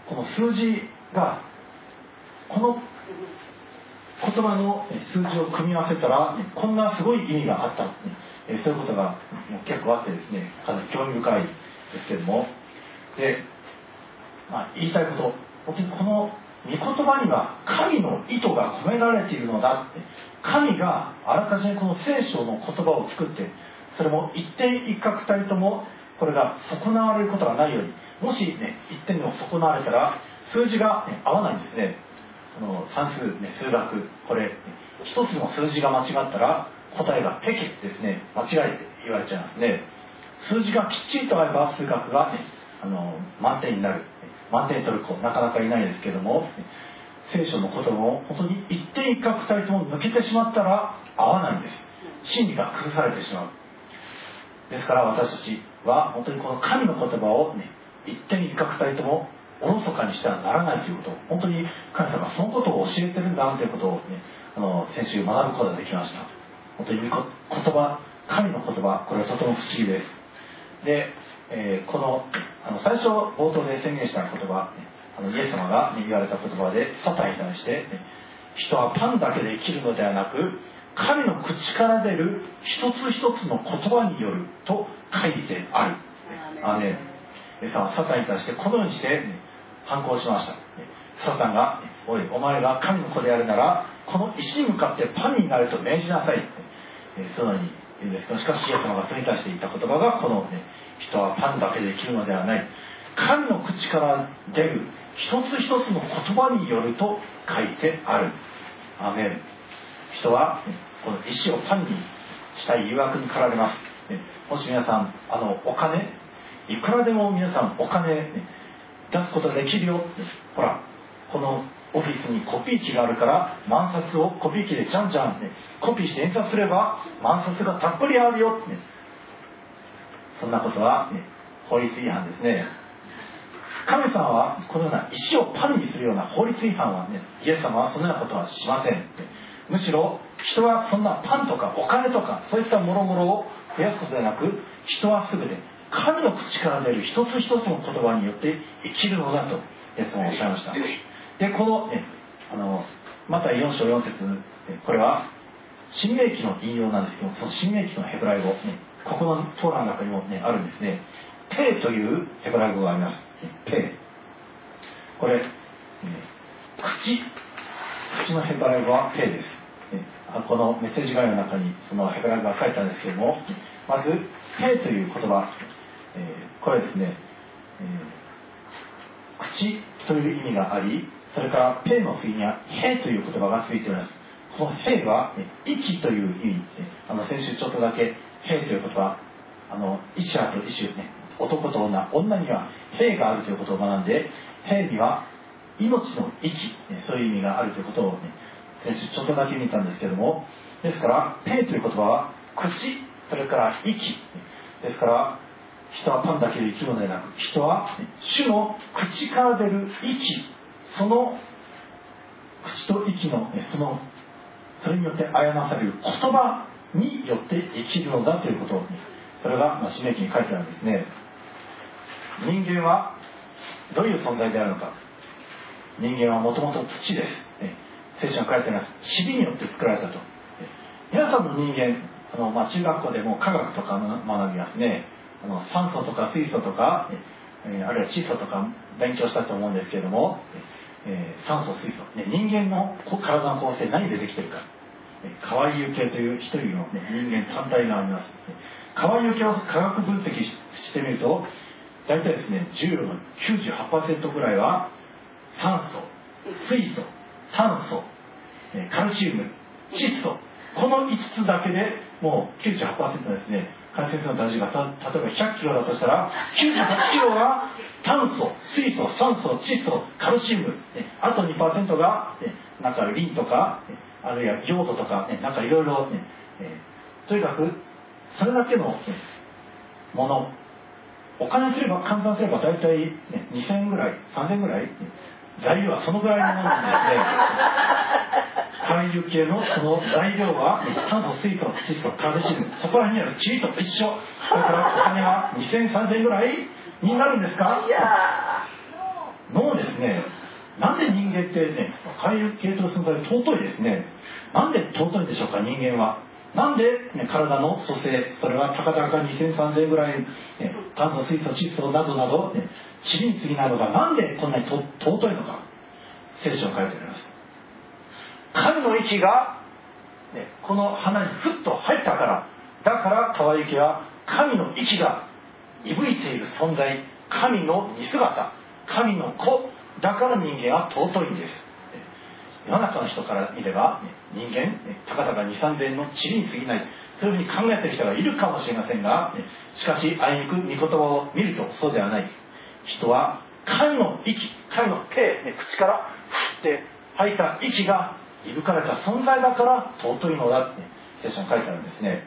この数字がこの言葉の数字を組み合わせたらこんなすごい意味があったえそういうことが結構あってですねかなり興味深いですけども。で、まあ、言いたいこと本当にこの御言葉には神の意図が込められているのだって神があらかじめこの聖書の言葉を作ってそれも一点一角たりともこれが損なわれることがないようにもしね一点でも損なわれたら数字が、ね、合わないんですね。あの算数、ね、数学これ一つの数字が間違ったら答えがペケですね。間違えて言われちゃいますね。数字がきっちりと合えば数学が、ね、あの満点になる。満点取る子なかなかいないですけども。聖書の言葉も本当に一点一角たりとも抜けてしまったら合わないんです。真理が崩されてしまう。ですから私たちは本当にこの神の言葉をね一点一角たりともおろそかにしてはならないということ本当に神様がそのことを教えてるんだということをねあの先週学ぶことができました。本当に言葉神の言葉これはとても不思議です。で、えー、このあの最初冒頭で宣言した言葉、あのイエス様が、ね、言われた言葉でサタンに対して、ね、人はパンだけで生きるのではなく神の口から出る一つ一つの言葉によると書いてある。あねイエス様はサタンに対してこのようにして、ね、反抗しました。サタンが「おいお前が神の子であるならこの石に向かってパンになると命じなさい」そのように言うんですがしかしイエス様がそれに対して言った言葉がこの、ね、人はパンだけで生きるのではない。神の口から出る一つ一つの言葉によると書いてある。アメン。人はこの石をパンにしたい誘惑に駆られます。もし皆さんあのお金いくらでも皆さんお金出すことができるよ。ほらこのオフィスにコピー機があるから万札をコピー機でじゃんじゃん、ね、コピーして印刷すれば万札がたっぷりあるよ、ね、そんなことは、ね、法律違反ですね。神様はこのような石をパンにするような法律違反はねイエス様はそのようなことはしませんむしろ人はそんなパンとかお金とかそういったもろもろを増やすことではなく人はすぐで神の口から出る一つ一つの言葉によって生きるのだとイエス様はおっしゃいました。でこの、ね、あのまた4章4節これは申命記の引用なんですけどその申命記のヘブライ語、ね、ここのトーラの中にも、ね、あるんですね。ペイというヘブライ語があります。ペイこれ、口。口のヘブライ語はペイです。このメッセージ概要の中にそのヘブライ語が書いてあるんですけどもまず「ペイ」という言葉、えこれですね、え、口という意味がありそれからペイの次には「ヘという言葉がついております。この「ヘは「息」という意味あの先週ちょっとだけ「ヘという言葉あのイシャとイシュね男と女女には「ヘがあるということを学んで「ヘには命の息、そういう意味があるということをね先週ちょっとだけ見たんですけどもですから「ペイ」という言葉は口それから息ですから人はパンだけで生きるのではなく人は主の口から出る息その口と息のそのそれによって誤される言葉によって生きるのだということそれが使命記に書いてあるんですね人間はどういう存在であるのか人間はもともと土です聖書が書いてあります塵によって作られたと皆さんの人間あの、まあ、中学校でも科学とか学びますねあの酸素とか水素とか、え、あるいは窒素とか勉強したと思うんですけれども、え、酸素水素、ね、人間の体の構成何でできてるか。河合有形という一人の、ね、人間単体があります。河合有形を科学分析してみると大体ですね重量の98%ぐらいは酸素水素炭素カルシウム窒素。この5つだけでもう98%ですね。感染症の大事が例えば100キロだとしたら98キロが炭素水素酸素窒素カルシウム、ね、あと2%が、ね、なんかリンとか、ね、あるいはヨードとか、ね、なんかいろいろね、えー、とにかくそれだけの、ね、もの。お金すれば換算すれば大体、ね、2000円ぐらい3000円ぐらい材料はそのぐらいのものなんですね。海流系のその材料は炭素水素窒素カルシウムそこら辺にあるチリと一緒。だからお金は2000、3000円ぐらいになるんですか？いやのですねなんで人間ってね海流系と存在尊いですね。なんで尊いんでしょうか人間は。なんで、ね、体の組成それはたかだか2000、3000円ぐらい、ね、炭素水素窒素などなど、ね、塵に過ぎないのがなんでこんなにと尊いのか。聖書を書いてあります神の息が、ね、この花にふっと入ったからだから川行は神の息がいぶいている存在神の似姿神の子だから人間は尊いんです。世の中の人から見れば、ね、人間、ね、たかだか2、3千の塵に過ぎない。そういうふうに考えている人がいるかもしれませんが、ね、しかしあいにく御言葉を見るとそうではない。人は神の息神の手、ね、口からふって吐いた息がいぶかれた存在だから尊いのだって、聖書に書いてあるんですね。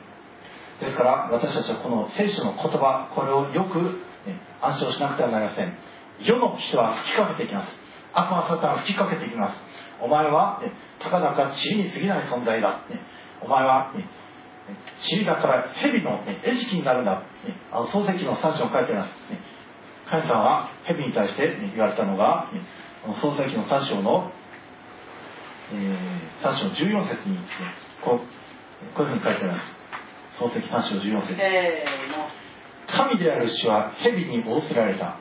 ですから私たちはこの聖書の言葉これをよく、ね、暗唱しなくてはなりません。世の人は吹きかけていきます。悪魔サタンは吹きかけていきます。お前は、ね、たかだか塵に過ぎない存在だ、ね、お前は、ね、塵だから蛇の、餌食になるんだ、ね、あの漱石の3章に書いてあります、ね、神様は蛇に対して、言われたのが、ね、創世記の3章の、えー、3章14節に、ね、こうこういうふうに書いてあります。創世記3章14節。神である主は蛇に仰せられた。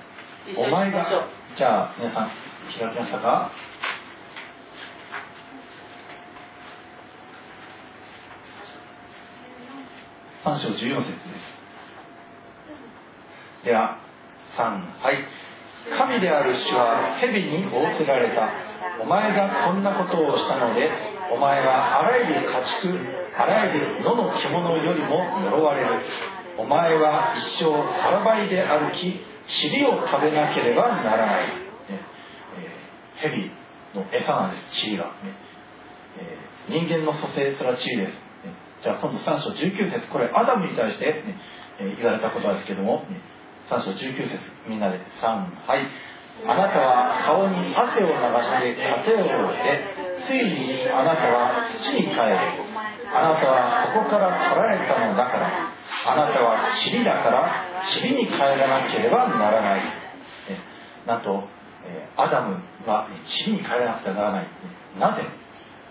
お前がじゃあ皆さん開きましたか？3章14節です。では3はい。神である主は蛇に仰せられたお前がこんなことをしたのでお前はあらゆる家畜あらゆる野の獣よりも呪われる。お前は一生腹ばいで歩き塵を食べなければならない、ねえー、蛇の餌なんです塵が、ねえー、人間の蘇生すら塵です、ね、じゃあ今度3章19節これアダムに対して、ねえー、言われたことですけども、ね、3章19節みんなで3はい。あなたは顔に汗を流して糧を置いてついにあなたは土に帰る。あなたはここから取られたのだから。あなたは塵だから塵に帰らなければならない、なんと、アダムは塵に帰らなくてはならない、なぜ？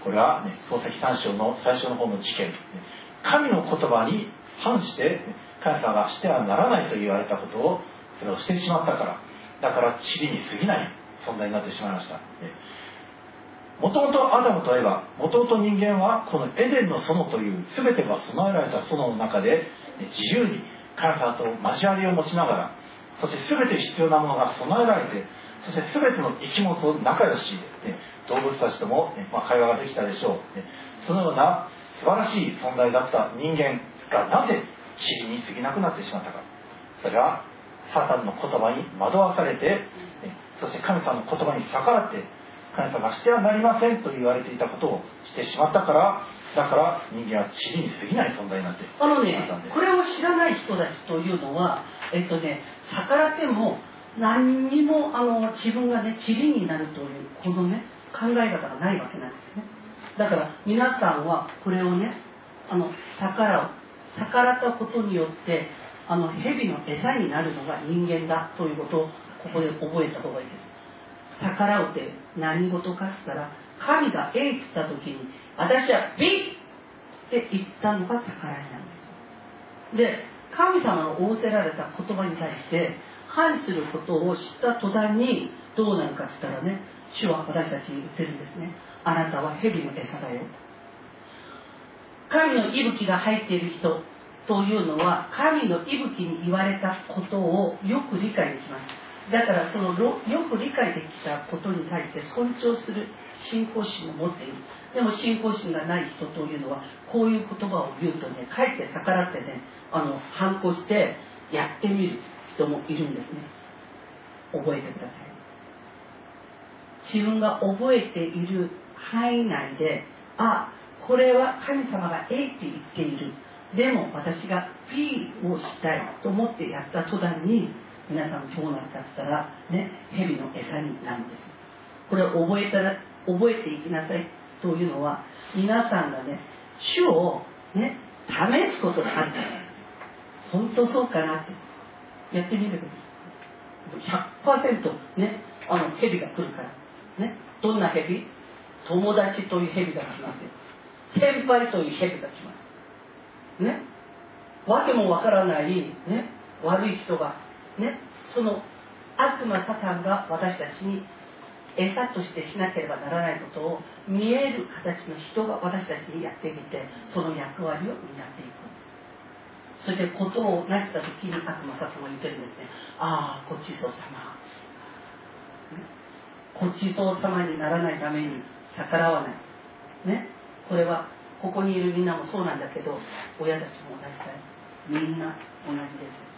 これは、ね、漱石三章の最初の方の事件。神の言葉に反して神様がしてはならないと言われたことをそれをしてしまったから。だから塵に過ぎない。存在になってしまいました。もともとアダムといえばもともと人間はこのエデンの園という全てが備えられた園の中で自由に神様と交わりを持ちながらそして全て必要なものが備えられてそして全ての生き物と仲良し、ね、動物たちとも、ねまあ、会話ができたでしょう、ね、そのような素晴らしい存在だった人間がなぜ塵に過ぎなくなってしまったか。それはサタンの言葉に惑わされて、ね、そして神様の言葉に逆らって神様がしてはなりませんと言われていたことをしてしまったからだから人間は塵に過ぎない存在になってあのねこれを知らない人たちというのはえっとね逆らっても何にもあの自分がね塵になるというこのね考え方がないわけなんですね。だから皆さんはこれをねあの逆らう逆らったことによってあの蛇の餌になるのが人間だということをここで覚えた方がいいです。逆らうって何事かっつったら神が A っつった時に私は B って言ったのが逆らいなんですで神様の仰せられた言葉に対して反することを知った途端にどうなるかっつったらね主は私たちに言ってるんですね。あなたは蛇の餌だよ。神の息吹が入っている人というのは神の息吹に言われたことをよく理解できます。だからそのよく理解できたことに対して尊重する信仰心を持っている。でも信仰心がない人というのはこういう言葉を言うとねかえって逆らってねあの反抗してやってみる人もいるんですね。覚えてください。自分が覚えている範囲内であこれは神様が A って言っている。でも私が P をしたいと思ってやった途端に皆さんどうなるかって言ったらね蛇の餌になるんですこれを覚えたら覚えていきなさいというのは皆さんがね主をね試すことがあるから。本当そうかなってやってみると100%ねあの蛇が来るから。ねどんな蛇？友達という蛇が来ますよ。先輩という蛇が来ます。ね。わけもわからないね。悪い人がね。その悪魔サタンが私たちに餌としてしなければならないことを見える形の人が私たちにやってみてその役割を担っていく。それで事を成した時に悪魔サタンが言ってるんですね。ああごちそうさま。ごちそうさまにならないために逆らわない。ね。これはここにいるみんなもそうなんだけど親たちも同じだよ。みんな同じです。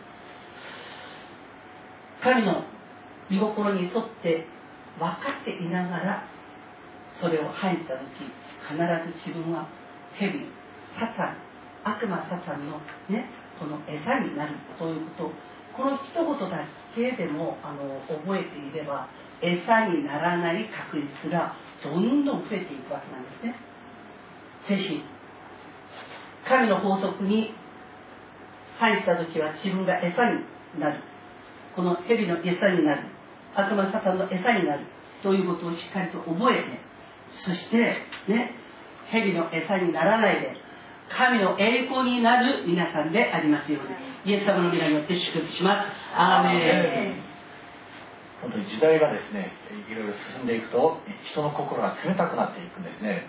神の見心に沿って分かっていながらそれを入った時必ず自分は蛇サタン悪魔サタンのねこの餌になるということ。この一言だけでもあの覚えていれば餌にならない確率がどんどん増えていくわけなんですね。ぜひ神の法則に入った時は自分が餌になる。この蛇の餌になる。悪魔サタンの餌になる。ということをしっかりと覚えてそしてね蛇の餌にならないで神の栄光になる皆さんでありますようにイエス様の皆によって祝福します。アーメン。本当に時代がですねいろいろ進んでいくと人の心が冷たくなっていくんですね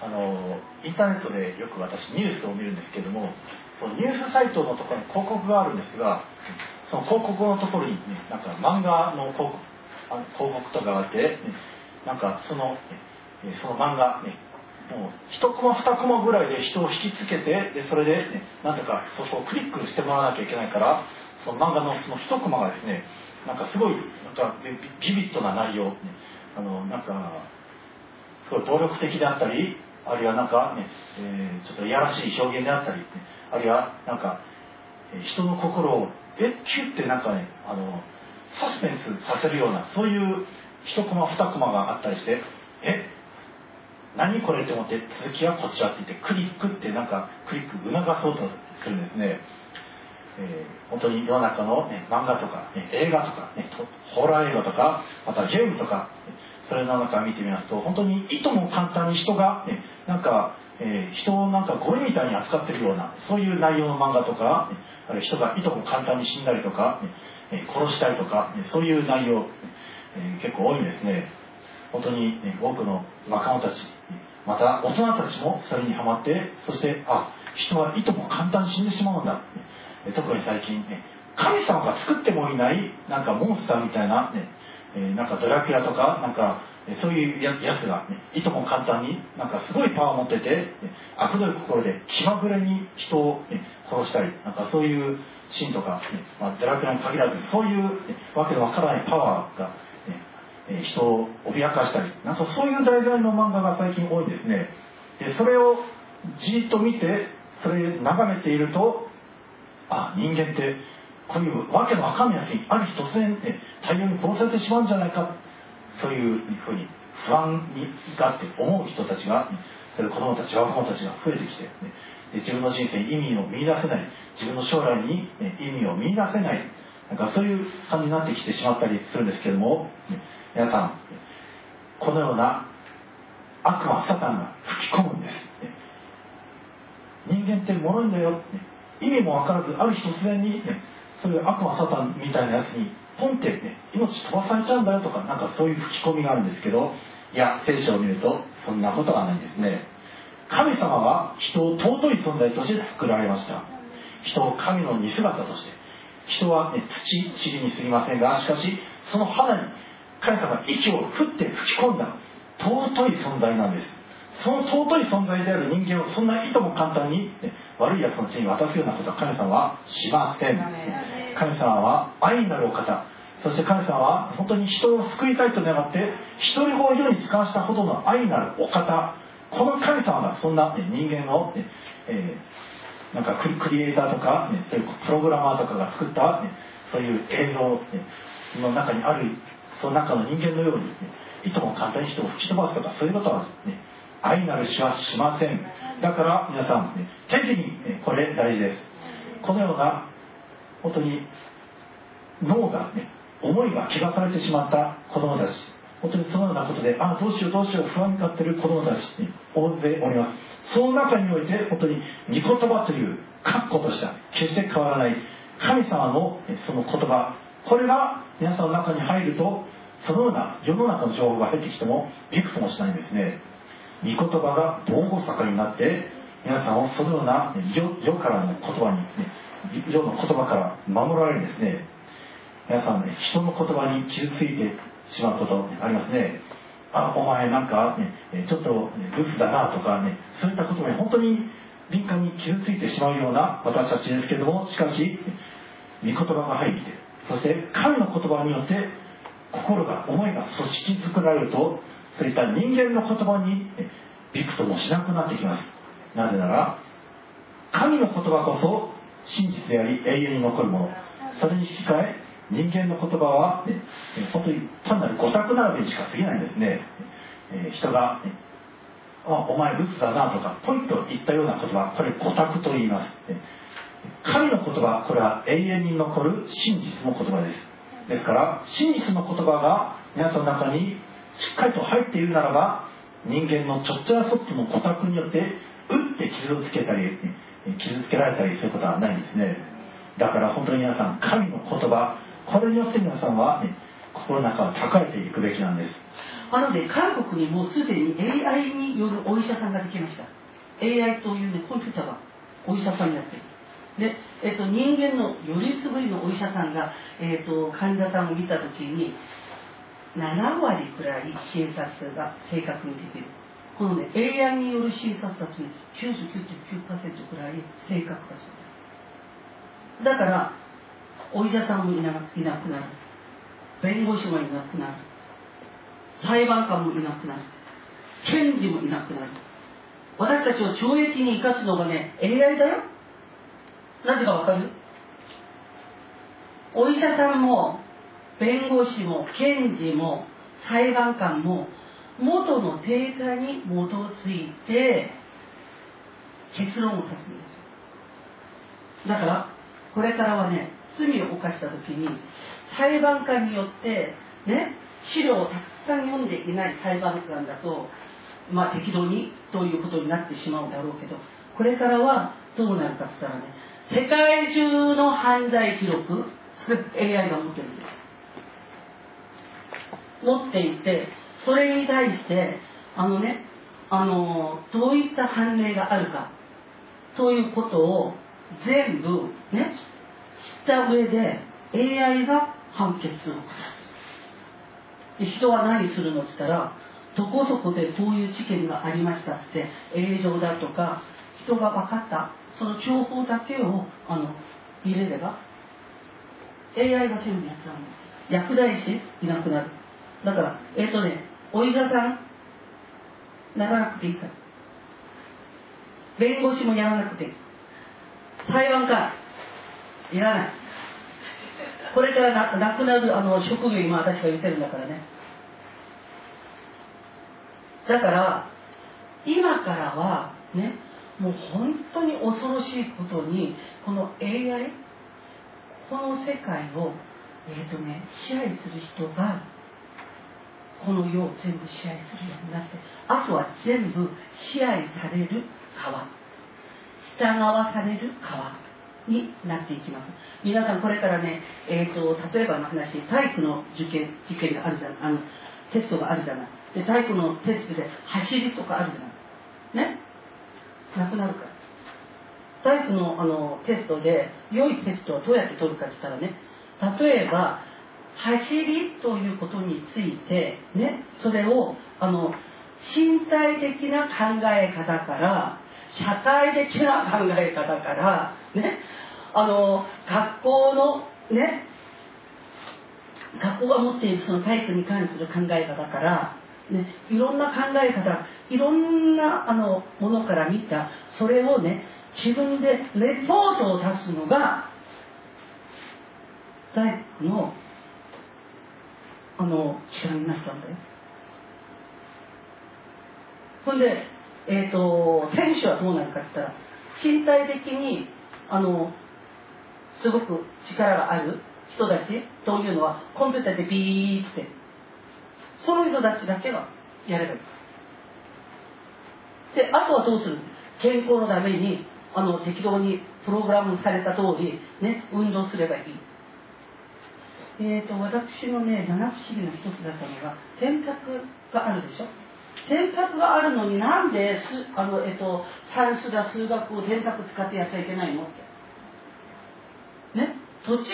あのインターネットでよく私ニュースを見るんですけどもそのニュースサイトのところに広告があるんですがその広告のところに、ね、なんか漫画の広告広告とかがあって、ね、なんかその、ね、その漫画、ね、もう1コマ2コマぐらいで人を引きつけてでそれで、ね、なんとかそこをクリックしてもらわなきゃいけないからその漫画のその1コマがですねなんかすごいなんかビビッドな内容、ね、あのなんかすごい暴力的であったりあるいはなんかね、えー、ちょっといやらしい表現であったり、ね、あるいはなんかえ人の心をえキュッてなんかねあのサスペンスさせるようなそういう1コマ2コマがあったりしてえ何これって思って続きはこちらって言ってクリックってなんかクリック促そうとするんですね、えー、本当に世の中の、ね、漫画とか、ね、映画とか、ね、ホラー映画とかまたゲームとかそれなの中見てみますと本当にいとも簡単に人が、ね、なんか、えー、人をなんかゴミみたいに扱ってるようなそういう内容の漫画とか、あるいは人がいとも簡単に死んだりとか、ね、殺したりとか、ね、そういう内容、えー、結構多いんですね。本当に、ね、多くの若者たちまた大人たちもそれにはまってそしてあ人はいとも簡単に死んでしまうんだ、特に最近、ね、神様が作ってもいないなんかモンスターみたいな、ねえー、なんかドラキュラとかなんかそういうやつが、ね、いとも簡単になんかすごいパワーを持ってて、ね、悪どい心で気まぐれに人を、ね、殺したりなんかそういうシーンとか、ねまあ、ドラキュラに限らずそういう、ね、わけのわからないパワーが、ね、人を脅かしたりなんかそういう題材の漫画が最近多いですね。でそれをじっと見てそれ眺めているとあ人間ってこういうわけのわかんないやつにある日突然、ね、大量に殺されてしまうんじゃないか。そういうふうに不安にがって思う人たちが、それ子供たち若者たちが増えてきて、ね、自分の人生に意味を見出せない。自分の将来に、ね、意味を見出せない。なんかそういう感じになってきてしまったりするんですけども、ね、皆さんこのような悪魔サタンが吹き込むんです、ね、人間って脆いんだよ、ね、意味も分からずある日突然に、ね、そういう悪魔サタンみたいなやつにポンってね命飛ばされちゃうんだよとかなんかそういう吹き込みがあるんですけどいや聖書を見るとそんなことはないんですね。神様は人を尊い存在として作られました。人を神の似姿として。人は、ね、土塵にすぎませんがしかしその肌に神様が息を振って吹き込んだ尊い存在なんです。その尊い存在である人間をそんないとも簡単に、ね、悪い奴の手に渡すようなことは神様はしません。神様は愛なるお方。そして神様は本当に人を救いたいと願って一人子を世に使わしたほどの愛なるお方。この神様がそんな、ね、人間を、ねえー、なんかクリエイターとか、ね、そういうプログラマーとかが作った、ね、そういう映像、の中にあるその中の人間のように、ね、いとも簡単に人を吹き飛ばすとかそういうことは、ね、愛なる主はしませんだから皆さん、ね、適宜これ大事ですこのような本当に脳がね思いが汚されてしまった子供たち本当にそのようなことであどうしようどうしよう不安になっている子供たちに大勢おりますその中において本当に御言葉という確固とした決して変わらない神様のその言葉。これが皆さんの中に入るとそのような世の中の情報が入ってきてもびくともしないんですね。御言葉が防護坂になって皆さんをそのような世からの言葉に、ね、世の言葉から守られるんですね皆さんね人の言葉に傷ついてしまうことありますね。あお前なんか、ね、ちょっと、ね、ブスだなとかねそういったことに本当に敏感に傷ついてしまうような私たちですけれどもしかし御言葉が入ってそして神の言葉によって心が思いが組織作られるとそういった人間の言葉にびくともしなくなってきます。なぜなら神の言葉こそ真実であり永遠に残るもの。それに引き換え人間の言葉は、ね、本当に単なる語卓並びにしか過ぎないんですね、え人が、ね、あお前ブスだなとかポイッと言ったような言葉これ語卓と言います。神の言葉これは永遠に残る真実の言葉です。ですから真実の言葉が皆さんの中にしっかりと入っているならば人間のちょっとやそっとの顧客によって打って傷をつけたり傷つけられたりすることはないんですね。だから本当に皆さん神の言葉これによって皆さんは、ね、心の中を高えていくべきなんです。なので韓国にもうすでに AI によるお医者さんができました。AI というねコンピューターがお医者さんになっている。で、えっと、人間のよりすぐりのお医者さんが、えっと、患者さんを見た時に7割くらい診察が正確にできる。このね AI による診察だとね99.9%くらい正確化する。だからお医者さんもいないなくなる。弁護士もいなくなる。裁判官もいなくなる。検事もいなくなる。私たちを懲役に生かすのがね AI だよ。なぜかわかる？お医者さんも弁護士も検事も裁判官も元のデータに基づいて結論を出すんです。だからこれからはね罪を犯した時に裁判官によってね資料をたくさん読んでいない裁判官だとまあ適当にということになってしまうだろうけどこれからはどうなるかっつったらね世界中の犯罪記録それ AI が持ってるんです。持っていてそれに対してあのねあのどういった判例があるかということを全部ね知った上で AI が判決を下す。で人は何するのって言ったらどこそこでこういう事件がありましたって映像だとか人が分かったその情報だけをあの入れれば AI が全部やつなんです薬剤師いなくなる。だからえっ、ー、とねお医者さんならなくていいから弁護士もやらなくていい。裁判官いらない。これからなくなるあの職業今私が言ってるんだからね。だから今からはねもう本当に恐ろしいことにこの AI この世界をえっ、ー、とね支配する人がこの世を全部支配するようになってあとは全部支配される川。従わされる川になっていきます。皆さんこれからね、えーと、例えばの話体育の受験事件があるじゃないあのテストがあるじゃない。で体育のテストで走りとかあるじゃない。ね？なくなるから。体育のあのテストで良いテストをどうやって取るかって言ったらね例えば走りということについてねそれをあの身体的な考え方から社会的な考え方からねあの学校のね学校が持っているその体育に関する考え方から、ね、いろんな考え方いろんなあのものから見たそれをね自分でレポートを出すのが大工のあの力になっちゃうんだよ。ほんで、えーと、選手はどうなるかって言ったら身体的にあのすごく力がある人たちというのはコンピューターでビーってその人たちだけがやればいいであとはどうする？健康のためにあの適当にプログラムされた通り、ね、運動すればいい。えーと、私のね七不思議の一つだったのが選択があるでしょ？選択があるのになんですあの、えーと、算数だ数学を選択使ってやっちゃいけないのって？ね？土地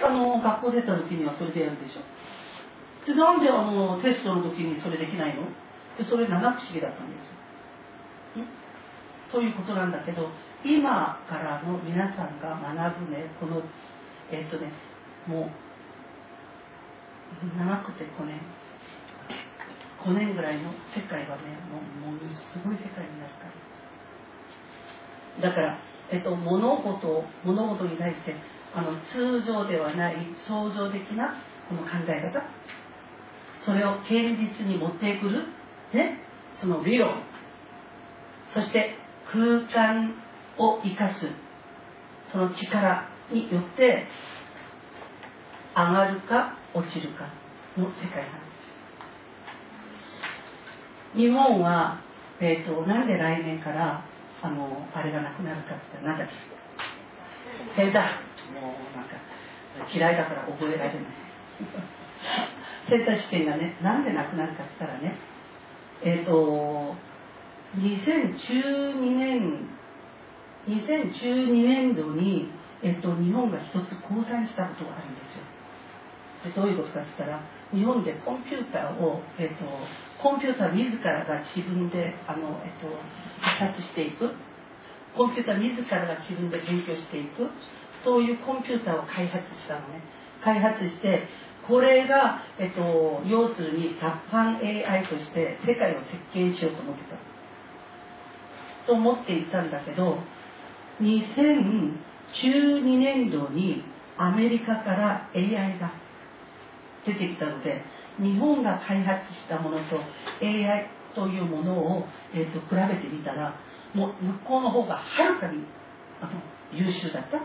道あの学校出た時にはそれでやるでしょ？でなんであのテストの時にそれできないの？でそれ七不思議だったんです。よということなんだけど今からの皆さんが学ぶねこのえっ、ー、とねもう長くて5年。5年ぐらいの世界はねもうものすごい世界になるから。だから、えっと、物事物事に対してあの通常ではない創造的なこの考え方。それを現実に持ってくる、ね、その理論。そして空間を生かす。その力によって上がるか落ちるかの世界なんです日本は、えーと、なんで来年からあのあれがなくなるかって言ったら何だっけセンター。もうなんか嫌いだから覚えられない。センター試験がねなんでなくなるかって言ったらねえっ、ー、と2012年2012年度に、えっと、日本が一つ降参したことがあるんですよ。でどういうことかって言ったら日本でコンピューターを、えっと、コンピューター自らが自分であの、えっと、発達していく。コンピューター自らが自分で勉強していく。そういうコンピューターを開発したのね。開発してこれが、えっと、要するに雑版 AI として世界を席巻しようと思ってた。と思っていたんだけど2012年度にアメリカから AI が出てきたので日本が開発したものと AI というものを、えーと、比べてみたらもう向こうの方がはるかにあの優秀だった。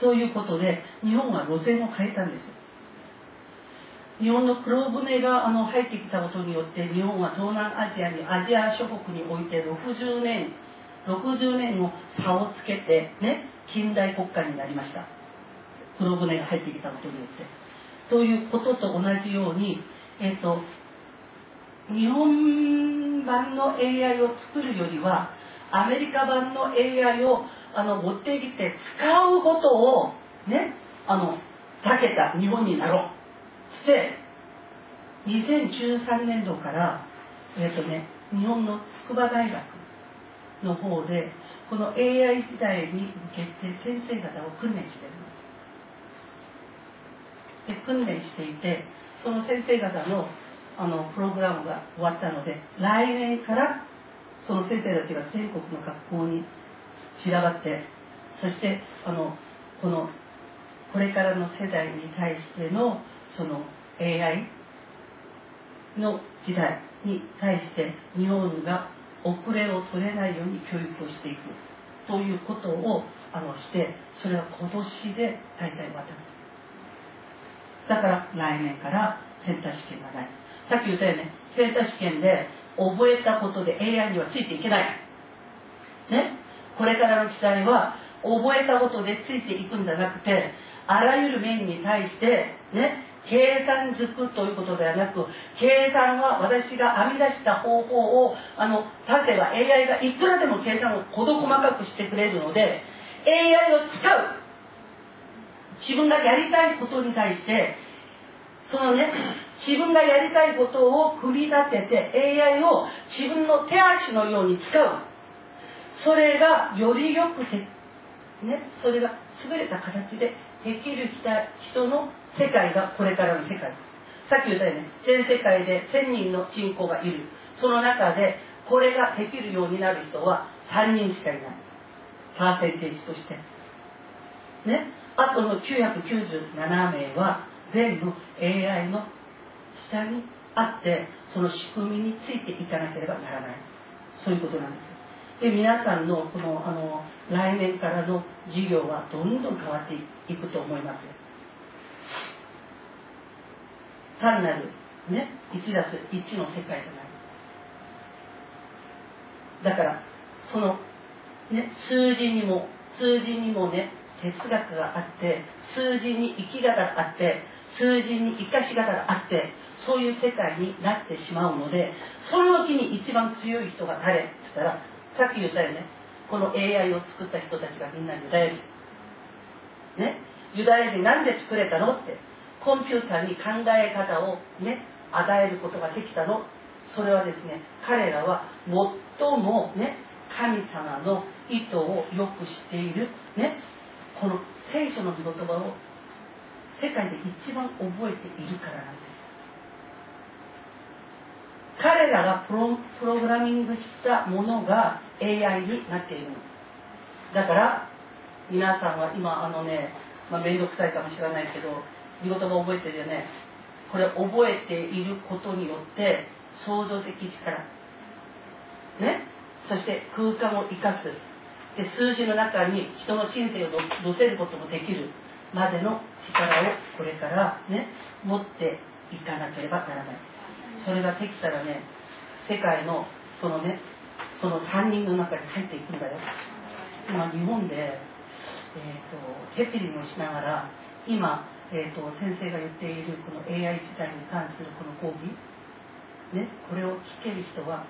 ということで日本は路線を変えたんです日本の黒船があの入ってきたことによって日本は東南アジアにアジア諸国において60年60年の差をつけてね近代国家になりました。黒船が入ってきたことによって。ということと同じように、えーと、日本版の AI を作るよりはアメリカ版の AI をあの持ってきて使うことをねあのたけた日本になろう。して2013年度から、えーとね、日本の筑波大学の方でこの AI 時代に向けて先生方を訓練してる。で訓練していてその先生方のあのプログラムが終わったので来年からその先生たちが全国の学校に散らばってそしてあのこのこれからの世代に対してのその AI の時代に対して日本が遅れを取れないように教育をしていくということをあのしてそれは今年で大体終わっただから来年からセンター試験がない。さっき言ったよね。センター試験で覚えたことで AI にはついていけない。ね？これからの時代は覚えたことでついていくんじゃなくてあらゆる面に対してね？計算づくということではなく計算は私が編み出した方法をあの立てば AI がいくらでも計算を事細かくしてくれるので AI を使う。自分がやりたいことに対してそのね自分がやりたいことを組み立てて AI を自分の手足のように使う。それがよりよくてねそれが優れた形でできる人の世界がこれからの世界。さっき言ったよね全世界で1000人の人口がいる。その中でこれができるようになる人は3人しかいない。パーセンテージとして。ね。あとの997名は全部 AI の下にあってその仕組みについていかなければならない。そういうことなんです。で皆さんのこのあの来年からの授業はどんどん変わっていくと思います。単なるね1ダス1の世界がないだからそのね数字にも数字にもね哲学があって数字に生き方があって数字に生かし方があってそういう世界になってしまうのでそれを機に一番強い人が誰？って言ったらさっき言ったようにね。この AI を作った人たちがみんなユダヤ人。ね？ユダヤ人なんで作れたの？って。コンピューターに考え方をね与えることができたの？それはですね彼らは最もね神様の意図をよくしている。ね？この聖書の御言葉を世界で一番覚えているからなんです。彼らがプロプログラミングしたものが AI になっているの。だから皆さんは今あのね、まあ、面倒くさいかもしれないけど御言葉覚えてるよね。これ覚えていることによって創造的力。ね？そして空間を生かす。で数字の中に人の人生を乗せることもできるまでの力をこれからね持っていかなければならない。それができたらね世界のそのねその3人の中に入っていくんだよ。今日本で、えーと、ヘピリンをしながら今、えーと、先生が言っているこの AI 時代に関するこの講義ねこれを聞ける人は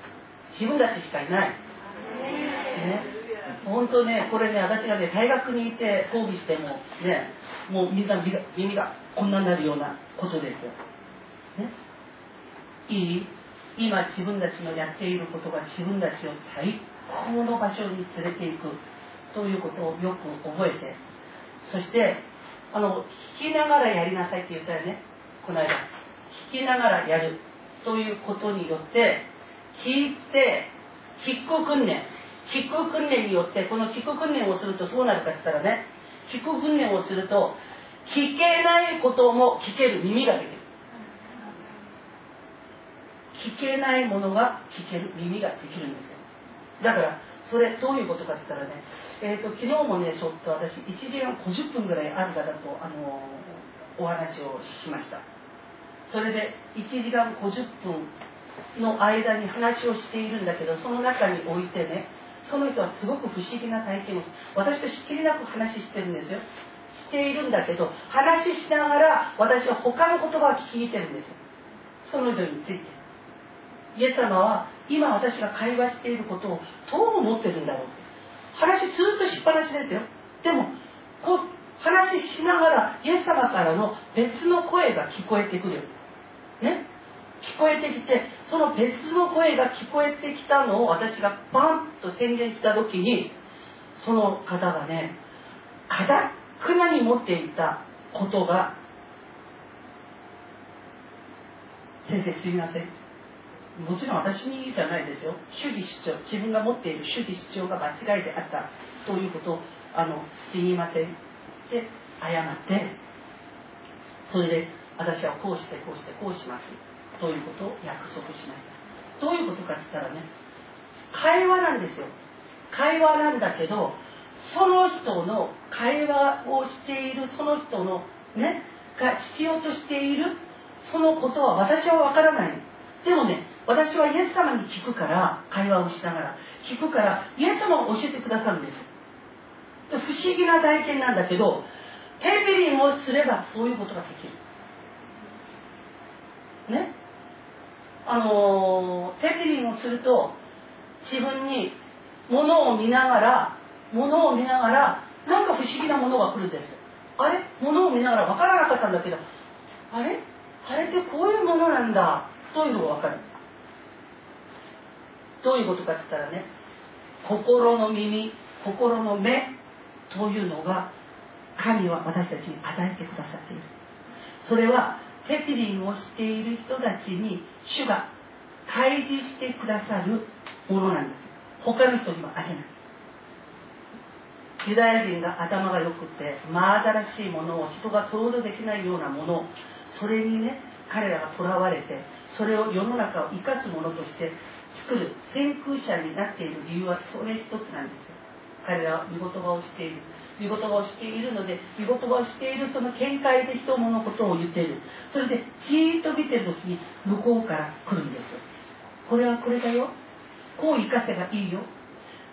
自分たちしかいない、ね、本当ね、これね、私がね、大学にいて講義しても、ね、もうみんな耳がこんなになるようなことですよ。ね、いい？今自分たちのやっていることが自分たちを最高の場所に連れていくということをよく覚えて、そして、あの、聞きながらやりなさいって言ったよね、この間。聞きながらやるということによって、聞いて、聞く訓練。キック訓練によってこのキック訓練をするとどうなるかって言ったらねキック訓練をすると聞けないことも聞ける耳ができる。聞けないものが聞ける耳ができるんですよ。だからそれどういうことかって言ったらね、えーと、昨日もねちょっと私1時間50分ぐらいある方と、あのお話をしました。それで1時間50分の間に話をしているんだけどその中においてねその人はすごく不思議な体験を私としきりなく話してるんですよ。しているんだけど話しながら私は他の言葉を聞いてるんですよ。その人について。イエス様は今私が会話していることをどう思ってるんだろう。話ずっとしっぱなしですよ。でもこう話しながらイエス様からの別の声が聞こえてくるね。聞こえてきてその別の声が聞こえてきたのを私がバンと宣言した時にその方がねかたくなに持っていたことが先生すみません。もちろん私にじゃないですよ。主義主張自分が持っている主義主張が間違いであったということをあのすみません。で謝って。それで私はこうしてこうしてこうします。ということを約束しました。どういうことかって言ったらね会話なんですよ。会話なんだけどその人の会話をしているその人のねが必要としているそのことは私は分からない。でもね私はイエス様に聞くから会話をしながら聞くからイエス様を教えてくださるんです。不思議な体験なんだけどテーピリンをすればそういうことができる。ね？あのテピリンをすると自分に物を見ながら物を見ながらなんか不思議なものが来るんです。あれ？物を見ながら分からなかったんだけどあれ？あれってこういうものなんだ。というのが分かる。どういうことかって言ったらね心の耳心の目というのが神は私たちに与えてくださっている。それはテピリンをしている人たちに主が開示してくださるものなんです他の人にはあげない。ユダヤ人が頭が良くて真新しいものを人が想像できないようなものそれにね彼らがとらわれてそれを世の中を生かすものとして作る先空者になっている理由はそれ一つなんですよ。彼らは見言葉をしている。見言葉をしているので見言葉をしているその見解で人物のことを言っている。それでじーっと見てる時に向こうから来るんですこれはこれだよ。こう生かせばいいよ。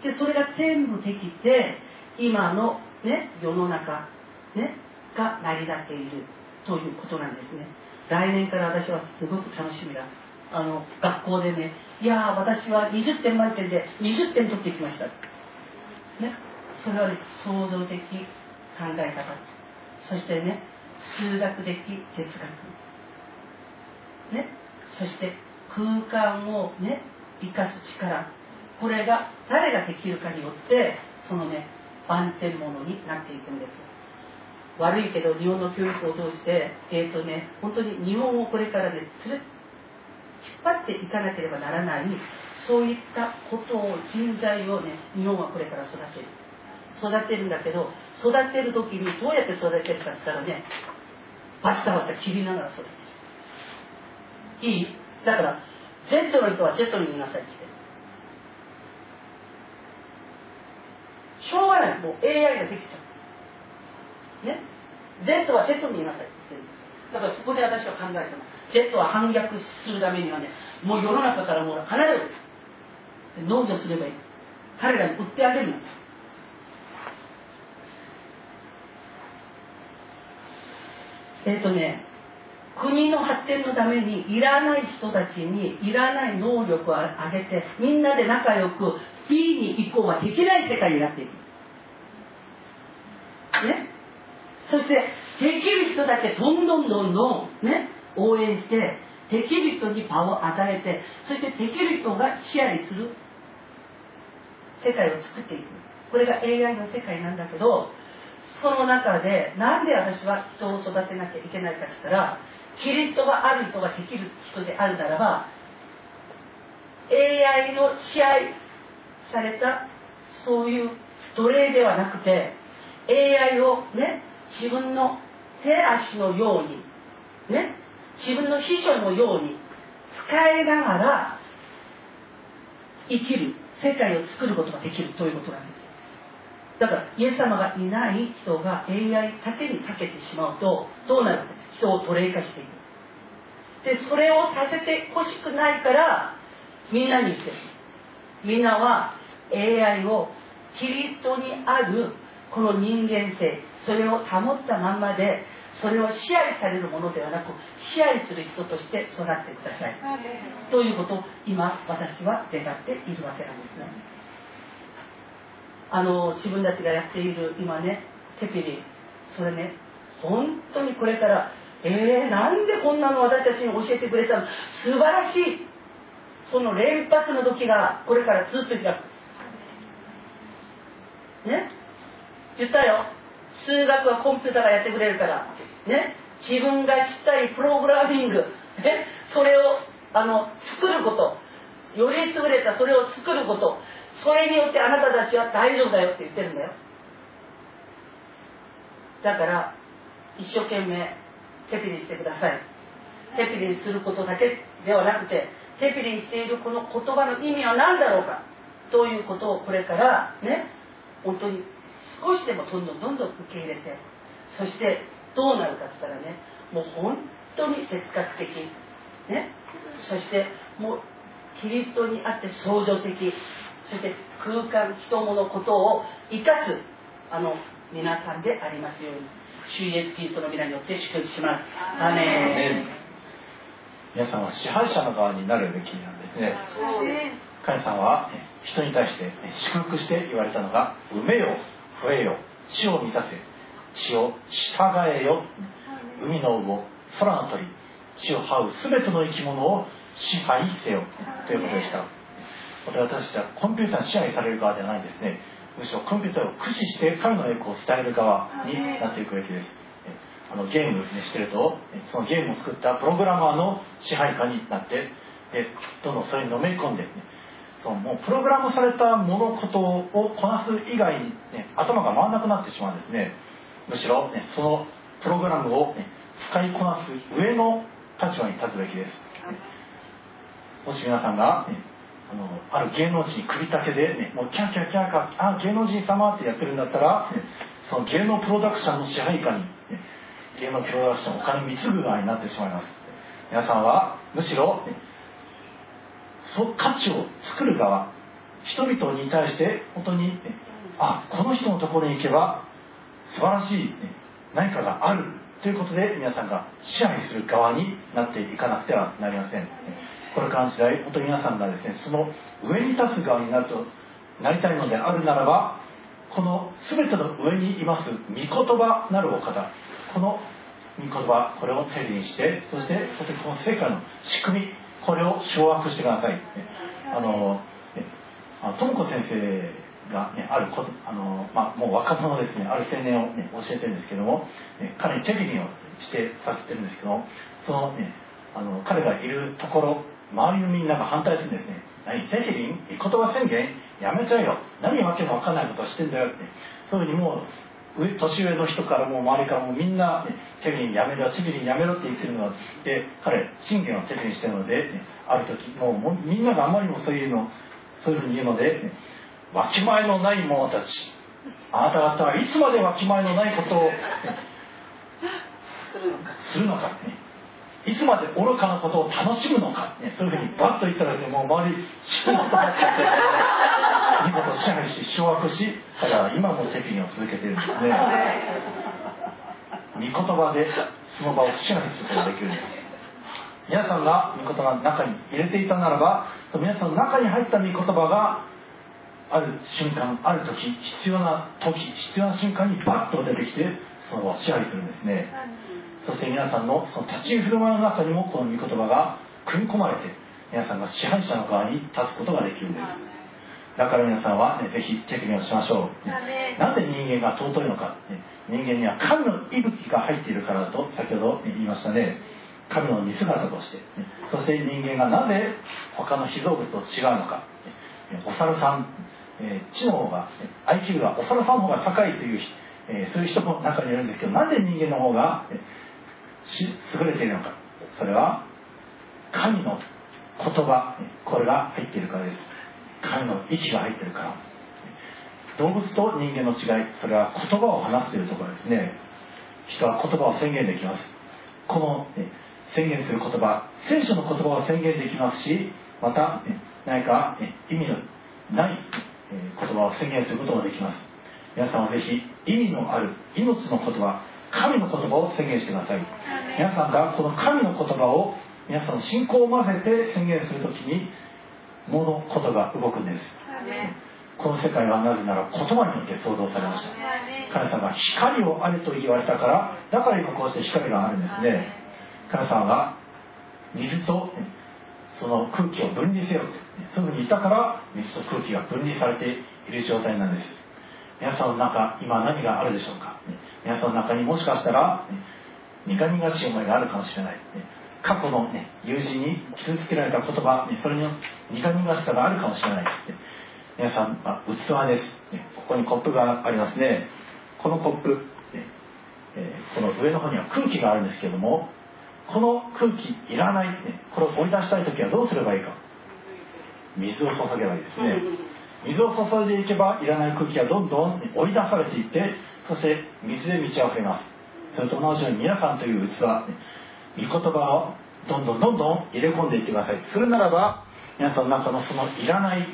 でそれが全部できて今の、ね、世の中、ね、が成り立っている。ということなんですね。来年から私はすごく楽しみだ。あの学校でねいや私は20点満点で20点取ってきました、ね、それは、創造的考え方。そしてね数学的哲学。ねそして空間をね生かす力。これが誰ができるかによってそのね万点ものになっていくんです悪いけど日本の教育を通してえっ、ー、とね本当に日本をこれからねつる引っ張っていかなければならないそういったことを人材をね日本はこれから育てる。育てるんだけど育てる時にどうやって育てるかって言ったらねバッタバッタ切りながら育てる。いい？だから Z の人は Z に言いなさいってしょうがない。もう AI ができちゃう。ね？Z は Z に言いなさいって言ってるんです。だからそこで私は考えたの Z は反逆するためにはねもう世の中からもう離れる農業すればいい。彼らに売ってあげるの。えっ、とね国の発展のためにいらない人たちにいらない能力を上げてみんなで仲良く B に行こうはできない世界になっていく。ね？そしてできる人だけどんどんどんどんね？応援してできる人に場を与えてそしてできる人が支配する世界を作っていく。これが AI の世界なんだけどその中でなんで私は人を育てなきゃいけないかって言ったらキリストがある人ができる人であるならば AI の支配されたそういう奴隷ではなくて AI をね自分の手足のようにね自分の秘書のように使いながら生きる世界を作ることができるということなんですだからイエス様がいない人が AI だけにかけてしまうとどうなる？人を奴隷化していく。でそれをさせてほしくないからみんなに言ってる。みんなは AI をキリストにあるこの人間性それを保ったまんまでそれを支配されるものではなく支配する人として育ってください。ということを今私は願っているわけなんですねあの自分たちがやっている今ねテピリ。それね本当にこれからえー、なんでこんなの私たちに教えてくれたの？素晴らしい。その連発の時がこれからずっと開くね？言ったよ。数学はコンピューターがやってくれるから。ね？自分がしたいプログラミング、ね、それをあの作ること。より優れたそれを作ること。それによってあなたたちは大丈夫だよって言ってるんだよ。だから一生懸命テピリしてください。テピリすることだけではなくてテピリしているこの言葉の意味は何だろうかということをこれからね本当に少しでもどんどんどんどん受け入れてそしてどうなるかって言ったらねもう本当に哲学的ねそしてもうキリストにあって創造的そして空間人物ことを生かすあの皆さんでありますように主イエスキリストの皆によって祝福します。アメン。皆さんは支配者の側になるべきなんですね。神様は人に対して祝福して言われたのが「埋めよ増えよ地を満たせ地を従えよ。海の魚空の鳥地を這う全ての生き物を支配せよ」ということでした私たちはコンピューターに支配される側ではないんですね。むしろコンピューターを駆使して神の栄光を伝える側になっていくべきです。あのゲームにしてるとそのゲームを作ったプログラマーの支配下になってでどんどんそれにのめり込んで、ね、そのもうプログラムされた物事をこなす以外に、ね、頭が回らなくなってしまうんですね。むしろ、ね、そのプログラムを、ね、使いこなす上の立場に立つべきです。もし皆さんが、ね、あのある芸能人首丈で、ね、もうキャーキャーキャーかあ芸能人様ってやってるんだったら、ね、その芸能プロダクションの支配下に、ね、芸能プロダクションお金貢ぐ側になってしまいます。皆さんはむしろ、ね、そ価値を作る側人々に対して本当に、ね、あこの人のところに行けば素晴らしい、ね、何かがあるということで皆さんが支配する側になっていかなくてはなりません。これからの時代本当に皆さんがですねその上に立つ側になるとなりたいのであるならばこの全ての上にいます御言葉なるお方この御言葉これを手にしてそして本当にこの世界の仕組みこれを掌握してください。あの智子先生が、ね、あるこあの、まあ、もう若者ですねある青年を、ね、教えてるんですけども、ね、彼に手切りをしてさせてるんですけどもそのねあの彼がいるところ周りのみんなが反対するんですね。何テキリン言葉宣言。やめちゃえよ。何わけのわかんないことをしてんだよって。そういうふうにもう年上の人からも周りからもみんな、ね、テキリンやめろテキリンやめろって言ってるので彼信玄をテキリンしてるので、ね、ある時もうみんながあまりにもそういうのそういうふうに言うので、ね、わきまえのない者たち。あなた方はいつまでわきまえのないことを、ね、するのか。ねいつまで愚かなことを楽しむのか、ね、そういうふうにバッと言ったら、ね、もう周りシュッとなっちゃって見事支配し掌握しただ今も責任を続けているんですね。御言葉でその場を支配することができるんです。皆さんが御言葉の中に入れていたならば皆さんの中に入った御言葉がある瞬間ある時必要な時必要な瞬間にバッと出てきてその場を支配するんですね。そして皆さんのその立ち居振る舞いの中にもこの御言葉が組み込まれて皆さんが支配者の側に立つことができるんです。だから皆さんは、ね、ぜひ手首をしましょう、なぜ人間が尊いのか、ね、人間には神の息吹が入っているからだと先ほど言いましたね。神の似姿として、ね、そして人間がなぜ他の被造物と違うのか、ね、お猿さん、えー、知能が、ね、IQ がお猿さんの方が高いという、えー、そういう人も中にいるんですけどなぜ人間の方が、ね、優れているのか。それは神の言葉これが入っているからです。神の息が入っているから。動物と人間の違いそれは言葉を話すというところですね。人は言葉を宣言できます。この、宣言する言葉聖書の言葉を宣言できますしまた、何か、ね、意味のない言葉を宣言することもできます。皆さんはぜひ意味のある命の言葉神の言葉を宣言してください。皆さんがこの神の言葉を皆さんの信仰を混ぜて宣言するときに物事が動くんです。この世界はなぜなら言葉によって創造されました。神様が光をあれと言われたからだから今こうして光があるんですね。神様が水とその空気を分離せよって。そういうふうに言ったから水と空気が分離されている状態なんです。皆さんの中今何があるでしょうか皆さんの中にもしかしたら、ね、苦々しい思いがあるかもしれない、ね、過去の、ね、友人に傷つけられた言葉、ね、それに苦々しさがあるかもしれない、ね、皆さん、まあ、器です、ね、ここにコップがありますね。このコップ、ねえー、この上の方には空気があるんですけどもこの空気いらない、ね、これを追い出したい時はどうすればいいか。水を注げばいいですね。水を注いでいけばいらない空気がどんどん追い出されていってそして水で満ち溢れます。それと同じように皆さんという器御言葉をどんどんどんどん入れ込んでいってください。するならば皆さんの中のそのいらない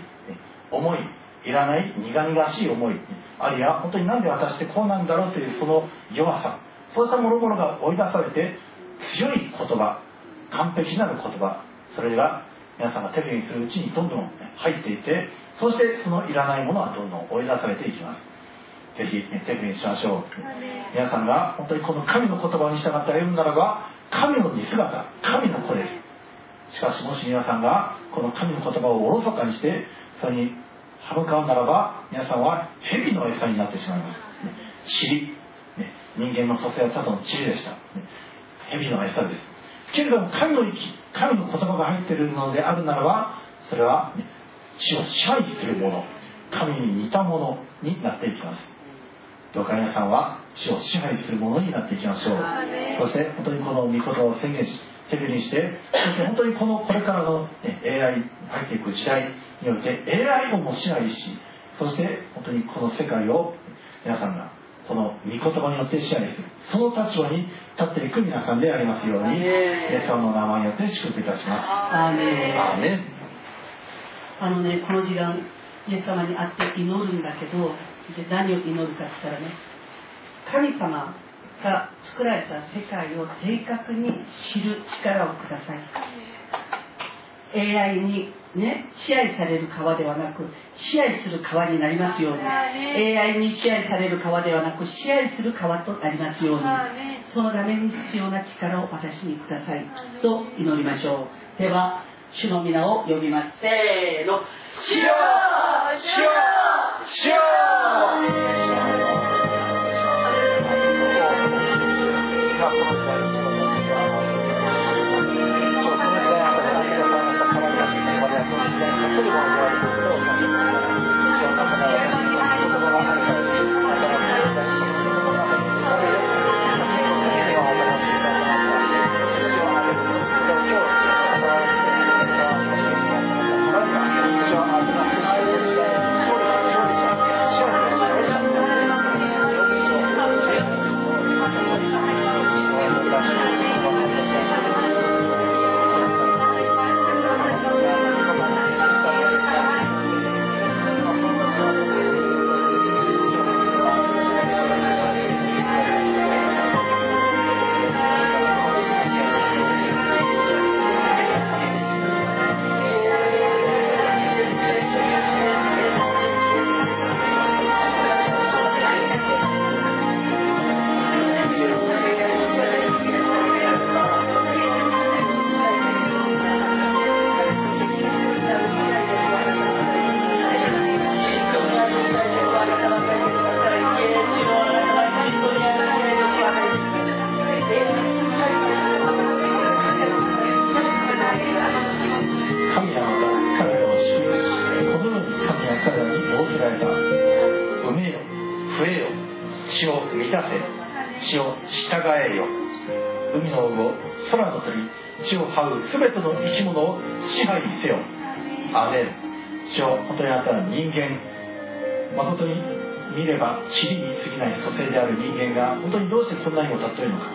思いいらない苦々しい思いあるいは本当になんで私ってこうなんだろうというその弱さそうしたものものが追い出されて強い言葉完璧なる言葉それが皆さんが手にするうちにどんどん入っていってそしてそのいらないものはどんどん追い出されていきます。ぜひ、ね、手にしましょう。皆さんが本当にこの神の言葉に従って歩むならば神の似姿神の子です。しかしもし皆さんがこの神の言葉をおろそかにしてそれに歯向かうならば皆さんは蛇の餌になってしまいます。塵、ね、人間の蘇生はただの塵でした、ね、蛇の餌です。けれども神の息神の言葉が入っているのであるならばそれは、ね、地を支配するもの神に似たものになっていきますどうか皆さんは地を支配するものになっていきましょう。そして本当にこの御言葉を宣言し手振りしてそして本当にこのこれからの、ね、AI 入っていく時代において AI をも支配しそして本当にこの世界を皆さんがこの御言葉によって支配する。その立場に立っていく皆さんでありますようにイエス様の名前によって祝福いたします。アーメン。あのねこの時間イエス様に会って祈るんだけどで何を祈るかって言ったらね神様が作られた世界を正確に知る力をください。AI にね支配される川ではなく支配する川になりますように。AI に支配される川ではなく支配する川となりますように。そのために必要な力を私にくださいと祈りましょう。では主の皆を呼びますせーの主よ主よ主よ神は全ての生き物を支配せよ。アメン。主よ本当にあなたは人間。誠に見れば塵に過ぎない蘇生である人間が本当にどうしてこんなにも尊いのか。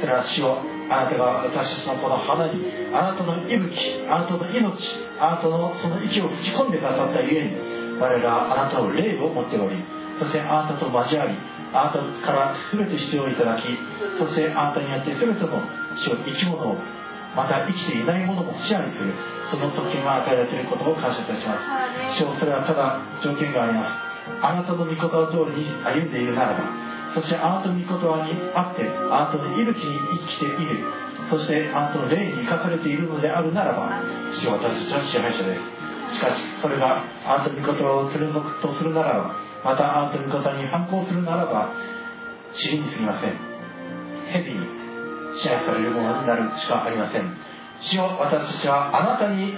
それは主よあなたが私たちのこの花にあなたの息吹あなたの命あなたのその息を吹き込んでくださったゆえに我らはあなたの霊を持っておりそしてあなたと交わりあなたから全て必要をいただきそしてあなたによって全ての主を生き物をまた生きていないものも支配するその特権が与えられていることを感謝いたします。主よそれはただ条件があります。あなたの御言葉通りに歩んでいるならばそしてあなたの御言葉にあってあなたの息吹に生きているそしてあなたの霊に生かされているのであるならば主よ私たちは支配者です。しかしそれがあなたの御言葉を貫くとするならばまたあなたの御言葉に反抗するならば塵にすぎません。蛇に支配されるものになるしかありません。主よ私たちはあなたに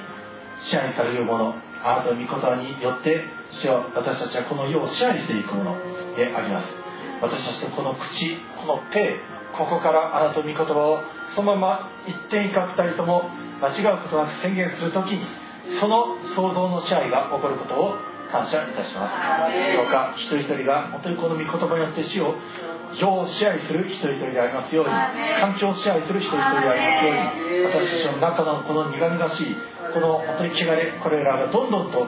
支配されるものあなたの御言葉によって主よ私たちはこの世を支配していくものであります。私たちのこの口この手ここからあなたの御言葉をそのまま一点一角たりとも間違うことなく宣言するときにその創造の支配が起こることを感謝いたします。どうか一人一人が本当にこの御言葉によって死を世を支配する人一人でありますように環境を支配する一人一人でありますように私たちの中のこの苦々しいこの本当に汚れこれらがどんどんと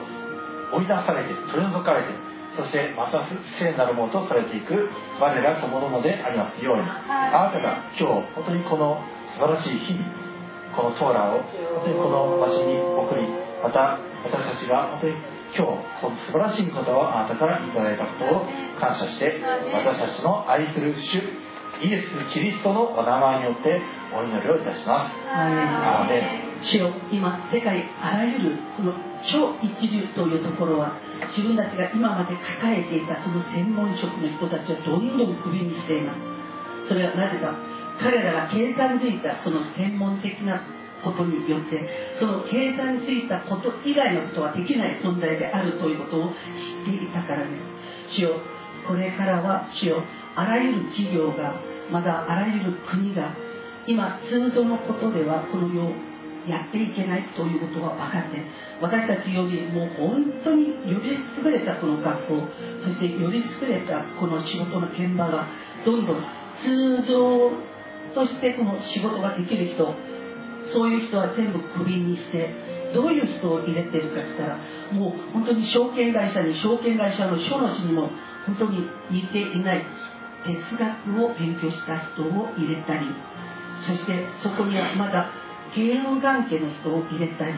追い出されて取り除かれてそしてまた聖なるものとされていく我らとものでありますようにあなたが今日本当にこの素晴らしい日々このトーラーを本当にこの場所に送りまた私たちが本当に今日この素晴らしいことをあなたからいただいたことを感謝して私たちの愛する主イエス・キリストのお名前によってお祈りをいたします。アーメン。主よ今世界あらゆるこの超一流というところは自分たちが今まで抱えていたその専門職の人たちをどんどんクビにしています。それはなぜか彼らが計算づいたその専門的なことによってその計算ついたこと以外のことはできない存在であるということを知っていたからです主よこれからは主よあらゆる企業がまたあらゆる国が今通常のことではこの世をやっていけないということが分かって私たちよりもう本当により優れたこの学校そしてより優れたこの仕事の現場がどんどん通常としてこの仕事ができる人そういう人は全部クビにしてどういう人を入れてるかっつったらもう本当に証券会社に証券会社の書の字にも本当に似ていない哲学を勉強した人を入れたりそしてそこにはまだ芸能関係の人を入れたり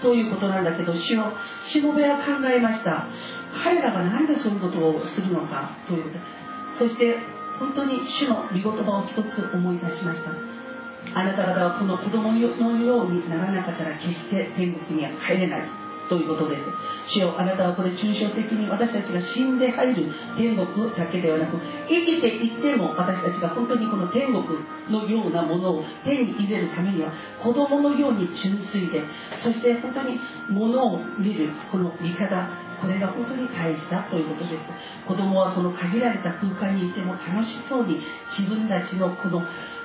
ということなんだけど主のしもべは考えました。彼らが何でそういうことをするのかという。そして本当に主の御言葉を一つ思い出しました。あなた方はこの子供のようにならなかったら決して天国には入れないということです。主よあなたはこれ抽象的に私たちが死んで入る天国だけではなく生きていっても私たちが本当にこの天国のようなものを手に入れるためには子供のように純粋でそして本当にものを見るこの見方これが本当に大事だということです。子供はその限られた空間にいても楽しそうに自分たちのこの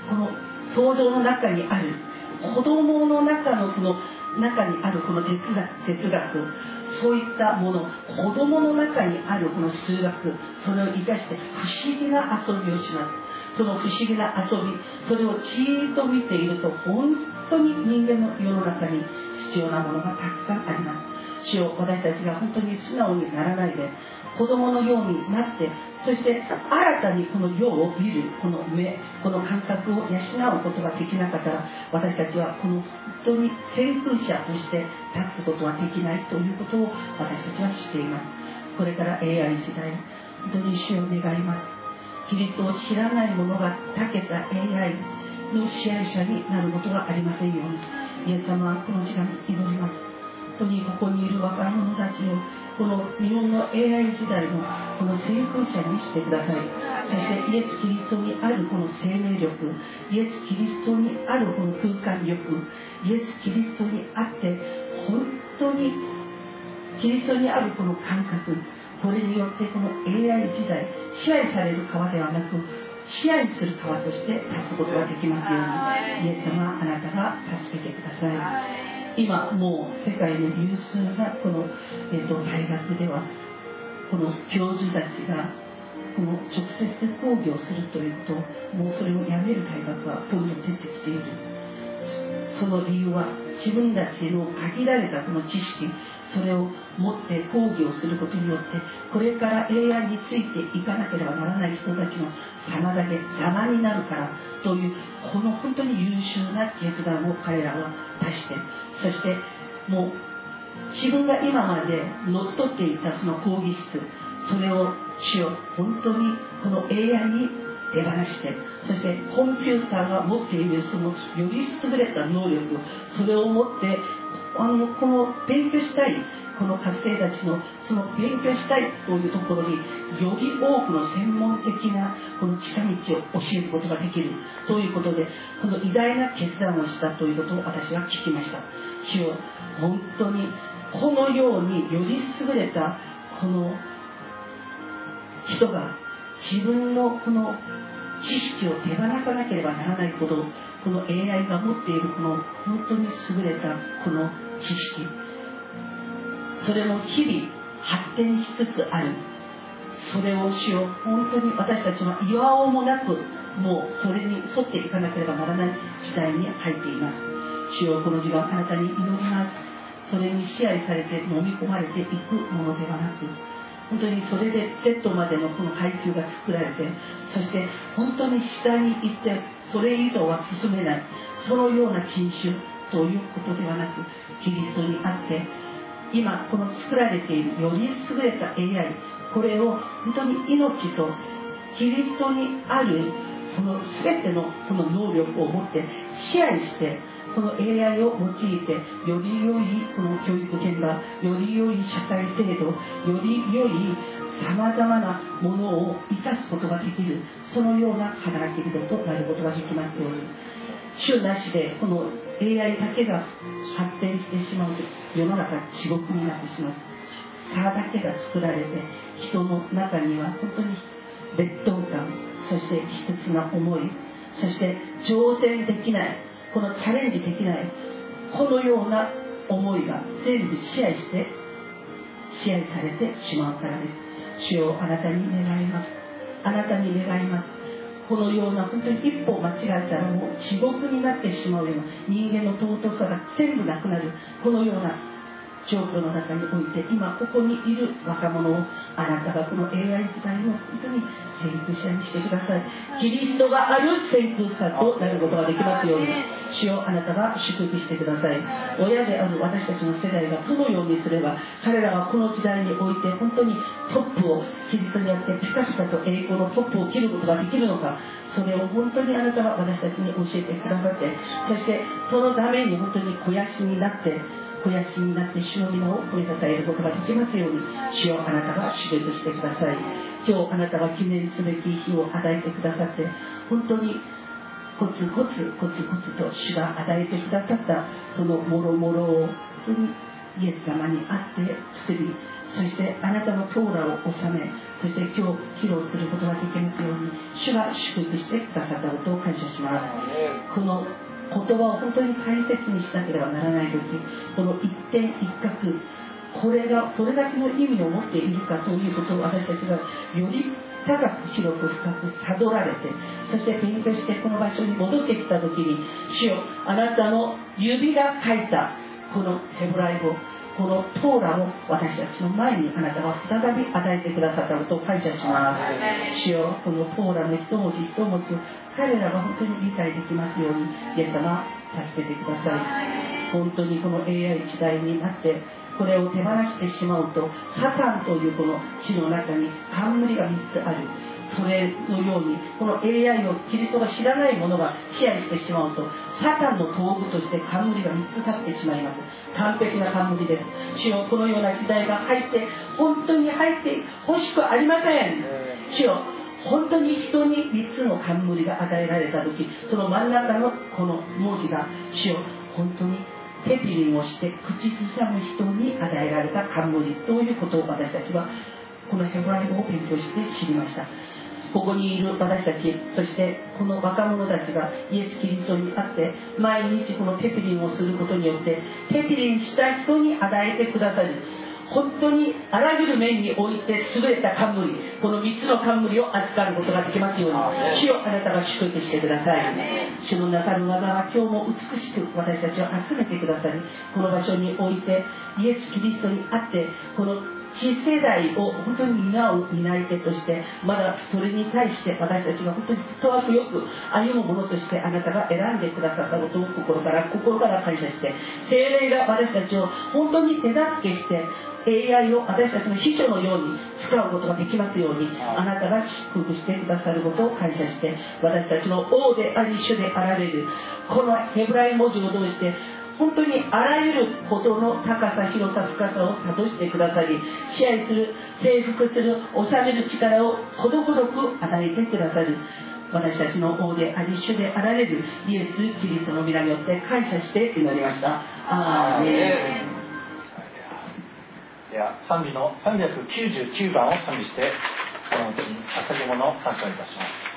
この想像の中にある子供の中のこの中にあるこの哲学哲学そういったもの子供の中にあるこの数学それを生かして不思議な遊びをします。その不思議な遊びそれをじーっと見ていると本当に人間の世の中に必要なものがたくさんあります。主を私たちが本当に素直にならないで子供のようになってそして新たにこの世を見るこの目この感覚を養うことができなかったら私たちはこの本当に先空者として立つことはできないということを私たちは知っています。これから AI 時代本当に主を願います。キリストを知らない者が長けた AI の支配者になることがありませんように。イエス様はこの時間に祈ります。本当にここにいる若者たちをこの日本の AI 時代のこの先行者にしてください。そしてイエス・キリストにあるこの生命力イエス・キリストにあるこの空間力イエス・キリストにあって本当にキリストにあるこの感覚これによってこの AI 時代支配される川ではなく支配する川として立つことができますようにイエス様あなたが助けてください今もう世界の有数なこの、えーと、大学ではこの教授たちがこの直接講義をするというともうそれをやめる大学がどんどん出てきている。その理由は自分たちの限られたこの知識それを持って講義をすることによってこれから AI についていかなければならない人たちの妨げ邪魔になるからというこの本当に優秀な決断を彼らは出してそしてもう自分が今まで乗っ取っていたその講義室それを主を本当にこの AI に手放してそしてコンピューターが持っているそのより優れた能力それを持ってあのこの勉強したいこの学生たちのその勉強したいというところにより多くの専門的なこの近道を教えることができるということでこの偉大な決断をしたということを私は聞きました。主よ本当にこのようにより優れたこの人が自分のこの知識を手放さなければならないほどこの AI が持っているこの本当に優れたこの知識。それも日々発展しつつある。それを主よ本当に私たちは岩尾もなくもうそれに沿っていかなければならない時代に入っています。主よこの時間あなたに祈ります。それに支配されて飲み込まれていくものではなく本当にそれで Z までのこの階級が作られてそして本当に下に行ってそれ以上は進めない。そのような人種ということではなくキリストにあって今この作られているより優れた AI これを本当に命とキリストにあるこの全てのこの能力を持って支配してこの AI を用いてより良いこの教育現場より良い社会制度より良いさまざまなものを生かすことができるそのような働き人となることができますように。主なしでこの AI だけが発展してしまうと世の中地獄になってしまう差だけが作られて人の中には本当に劣等感そして卑屈な思いそして挑戦できないこのチャレンジできないこのような思いが全部支配して支配されてしまうからです。主よあなたに願います。あなたに願います。このような本当に一歩間違えたらもう地獄になってしまうような人間の尊さが全部なくなる。このような状況の中において今ここにいる若者をあなたがこの AI 時代の本当に先駆者にしてください。キリストがある先駆者となることができますように。主よあなたが祝福してください。親である私たちの世代がどのようにすれば彼らはこの時代において本当にトップをキリストによってピカピカと栄光のトップを切ることができるのかそれを本当にあなたが私たちに教えてくださってそしてそのために本当に肥やしになって肥やしになって主の皆を褒めたたえることができますように主よあなたが祝福してください。今日あなたが記念すべき日を与えてくださって本当にコツコツコツコツと主が与えてくださったそのもろもろを本当にイエス様にあって作りそしてあなたのトーラを収めそして今日披露することができますように主が祝福してくださったことを感謝します。この言葉を本当に大切にしなければならない時この一点一角これがどれだけの意味を持っているかということを私たちがより高く広く深く悟られてそして勉強してこの場所に戻ってきた時に主よあなたの指が書いたこのヘブライ語このトーラを私たちの前にあなたは再び与えてくださったことを感謝します。主よこのトーラの一文字一文字を彼らが本当に理解できますようにイエス様助けてください。本当にこの AI 時代になってこれを手放してしまうとサタンというこの地の中に冠が3つある。それのようにこの AI をキリストが知らない者が支配してしまうとサタンの道具として冠が3つ立ってしまいます。完璧な冠です主よこのような時代が入って本当に入ってほしくありません。主よ本当に人に3つの冠が与えられた時その真ん中のこの文字が主よ。本当にテピリンをして口ずさむ人に与えられた冠ということを私たちはこのヘブライ語を勉強して知りました。ここにいる私たちそしてこの若者たちがイエス・キリストに会って毎日このテピリンをすることによってテピリンした人に与えてくださる。本当にあらゆる面において優れた冠この3つの冠を預かることができますように主をあなたが祝福してください。主のなさる技は今日も美しく私たちを集めてくださりこの場所においてイエス・キリストにあってこの次世代を本当に担う担い手としてまだそれに対して私たちが本当にフットワークよく歩むものとしてあなたが選んでくださったことを心から心から感謝して精霊が私たちを本当に手助けして AI を私たちの秘書のように使うことができますようにあなたが祝福してくださることを感謝して私たちの王であり主であられるこのヘブライ文字を通して本当にあらゆることの高さ広さ深さを諭してくださり支配する征服する治める力をほどほどく与えてくださる私たちの王であり主であられるイエス・キリストの皆によって感謝して祈りました。アーメン。では賛美の399番を賛美してこのうちに捧げ物を感謝いたします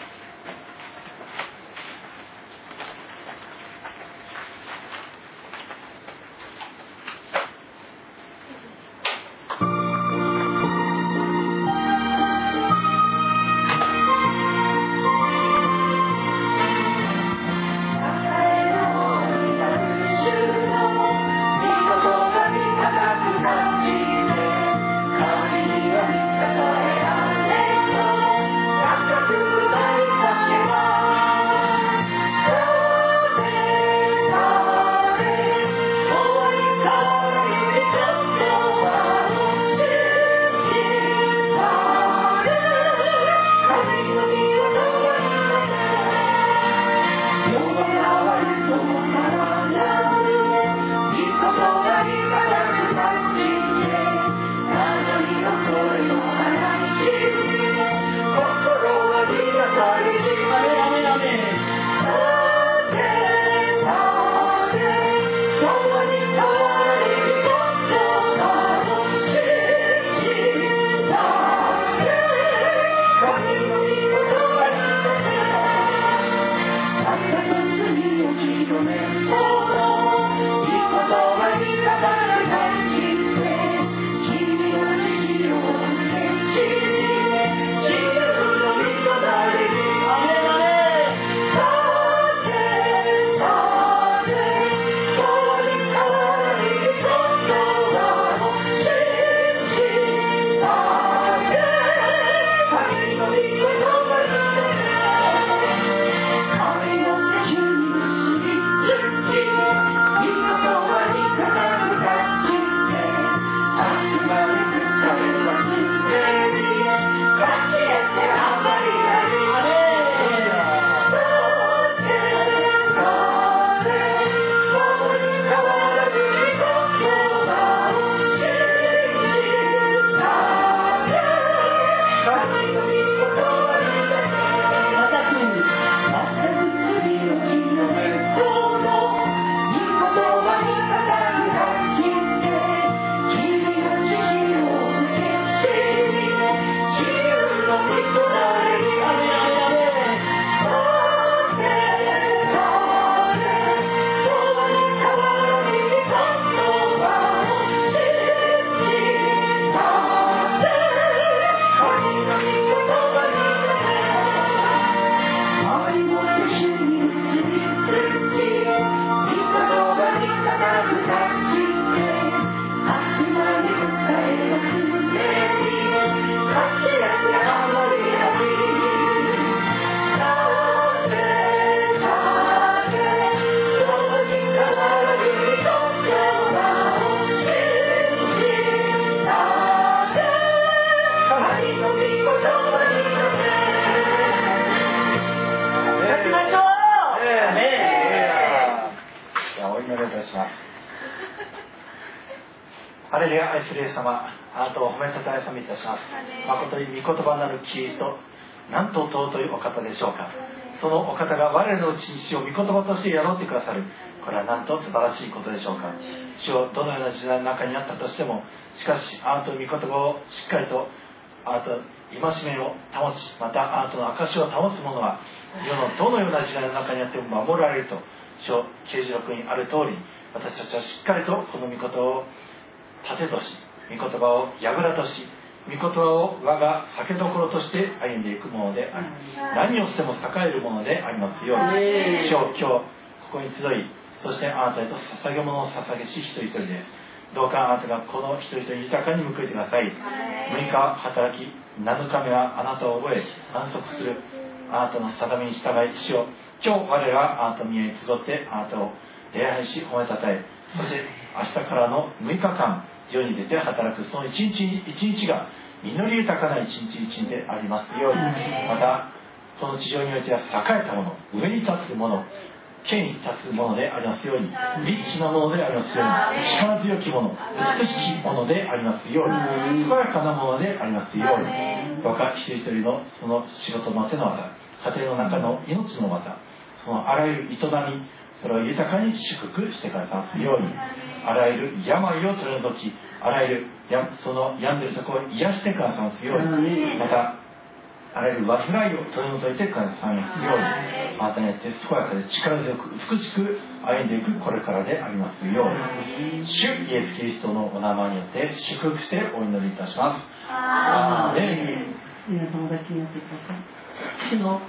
我のうちに死を御言葉としてやろうってくださる。これはなんと素晴らしいことでしょうか。死をどのような時代の中にあったとしてもしかしあなたの御言葉をしっかりとあなた戒めを保ちまたあなたの証を保つ者は世のどのような時代の中にあっても守られると。書96にある通り私たちはしっかりとこの御言葉を盾とし御言葉を櫓とし御言葉を我が酒どころとして歩んでいくものであり何をしても栄えるものでありますように今日今日ここに集いそしてあなたへと捧げ物を捧げし一人一人です。どうかあなたがこの一人一人豊かに報いてください。6日働き7日目はあなたを覚え反則する。あなたの定めに従いしよう今日我らはあなたの宮に集ってあなたを礼拝し褒めたたえ。そして明日からの6日間世に出て働くその一日一日が実り豊かな一日一日でありますようにまたこの地上においては栄えたもの上に立つもの権威立つものでありますようにリッチなものでありますように力強きもの美しきものでありますように健やかなものでありますようにどうか一人一人のその仕事の手の技家庭の中の命の技そのあらゆる営みそれを豊かに祝福してくださるようにあらゆる病を取り除きあらゆるやその病んでるところを癒してくださるようにまたあらゆる患いを取り除いてくださいますようにあなたによって健やかで力強く福しく歩んでいくこれからでありますように主イエス・キリストのお名前によって祝福してお祈りいたしますあー皆様だけになってください主の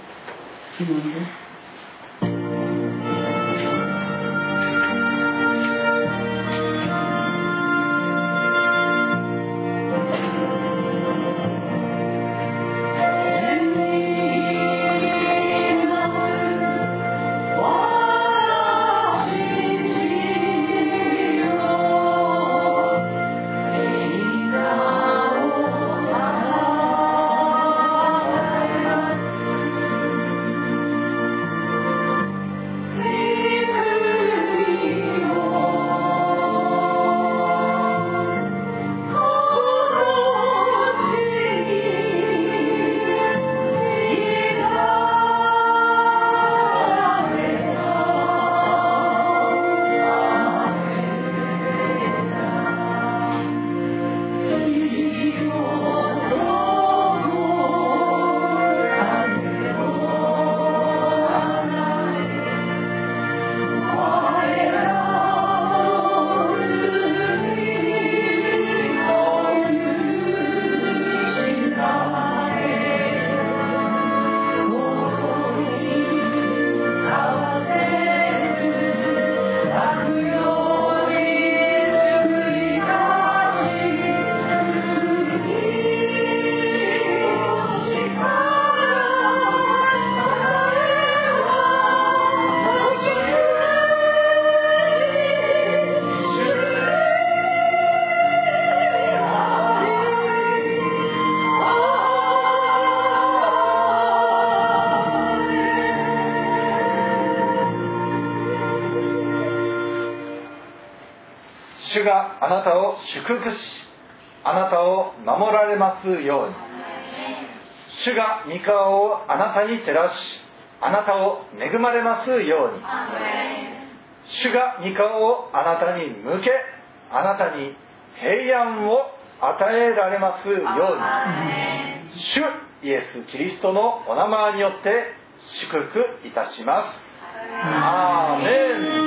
祈りです祝福しあなたを守られますように。主が御顔をあなたに照らしあなたを恵まれますように。主が御顔をあなたに向けあなたに平安を与えられますように。主イエス・キリストのお名前によって祝福いたします。アーメン「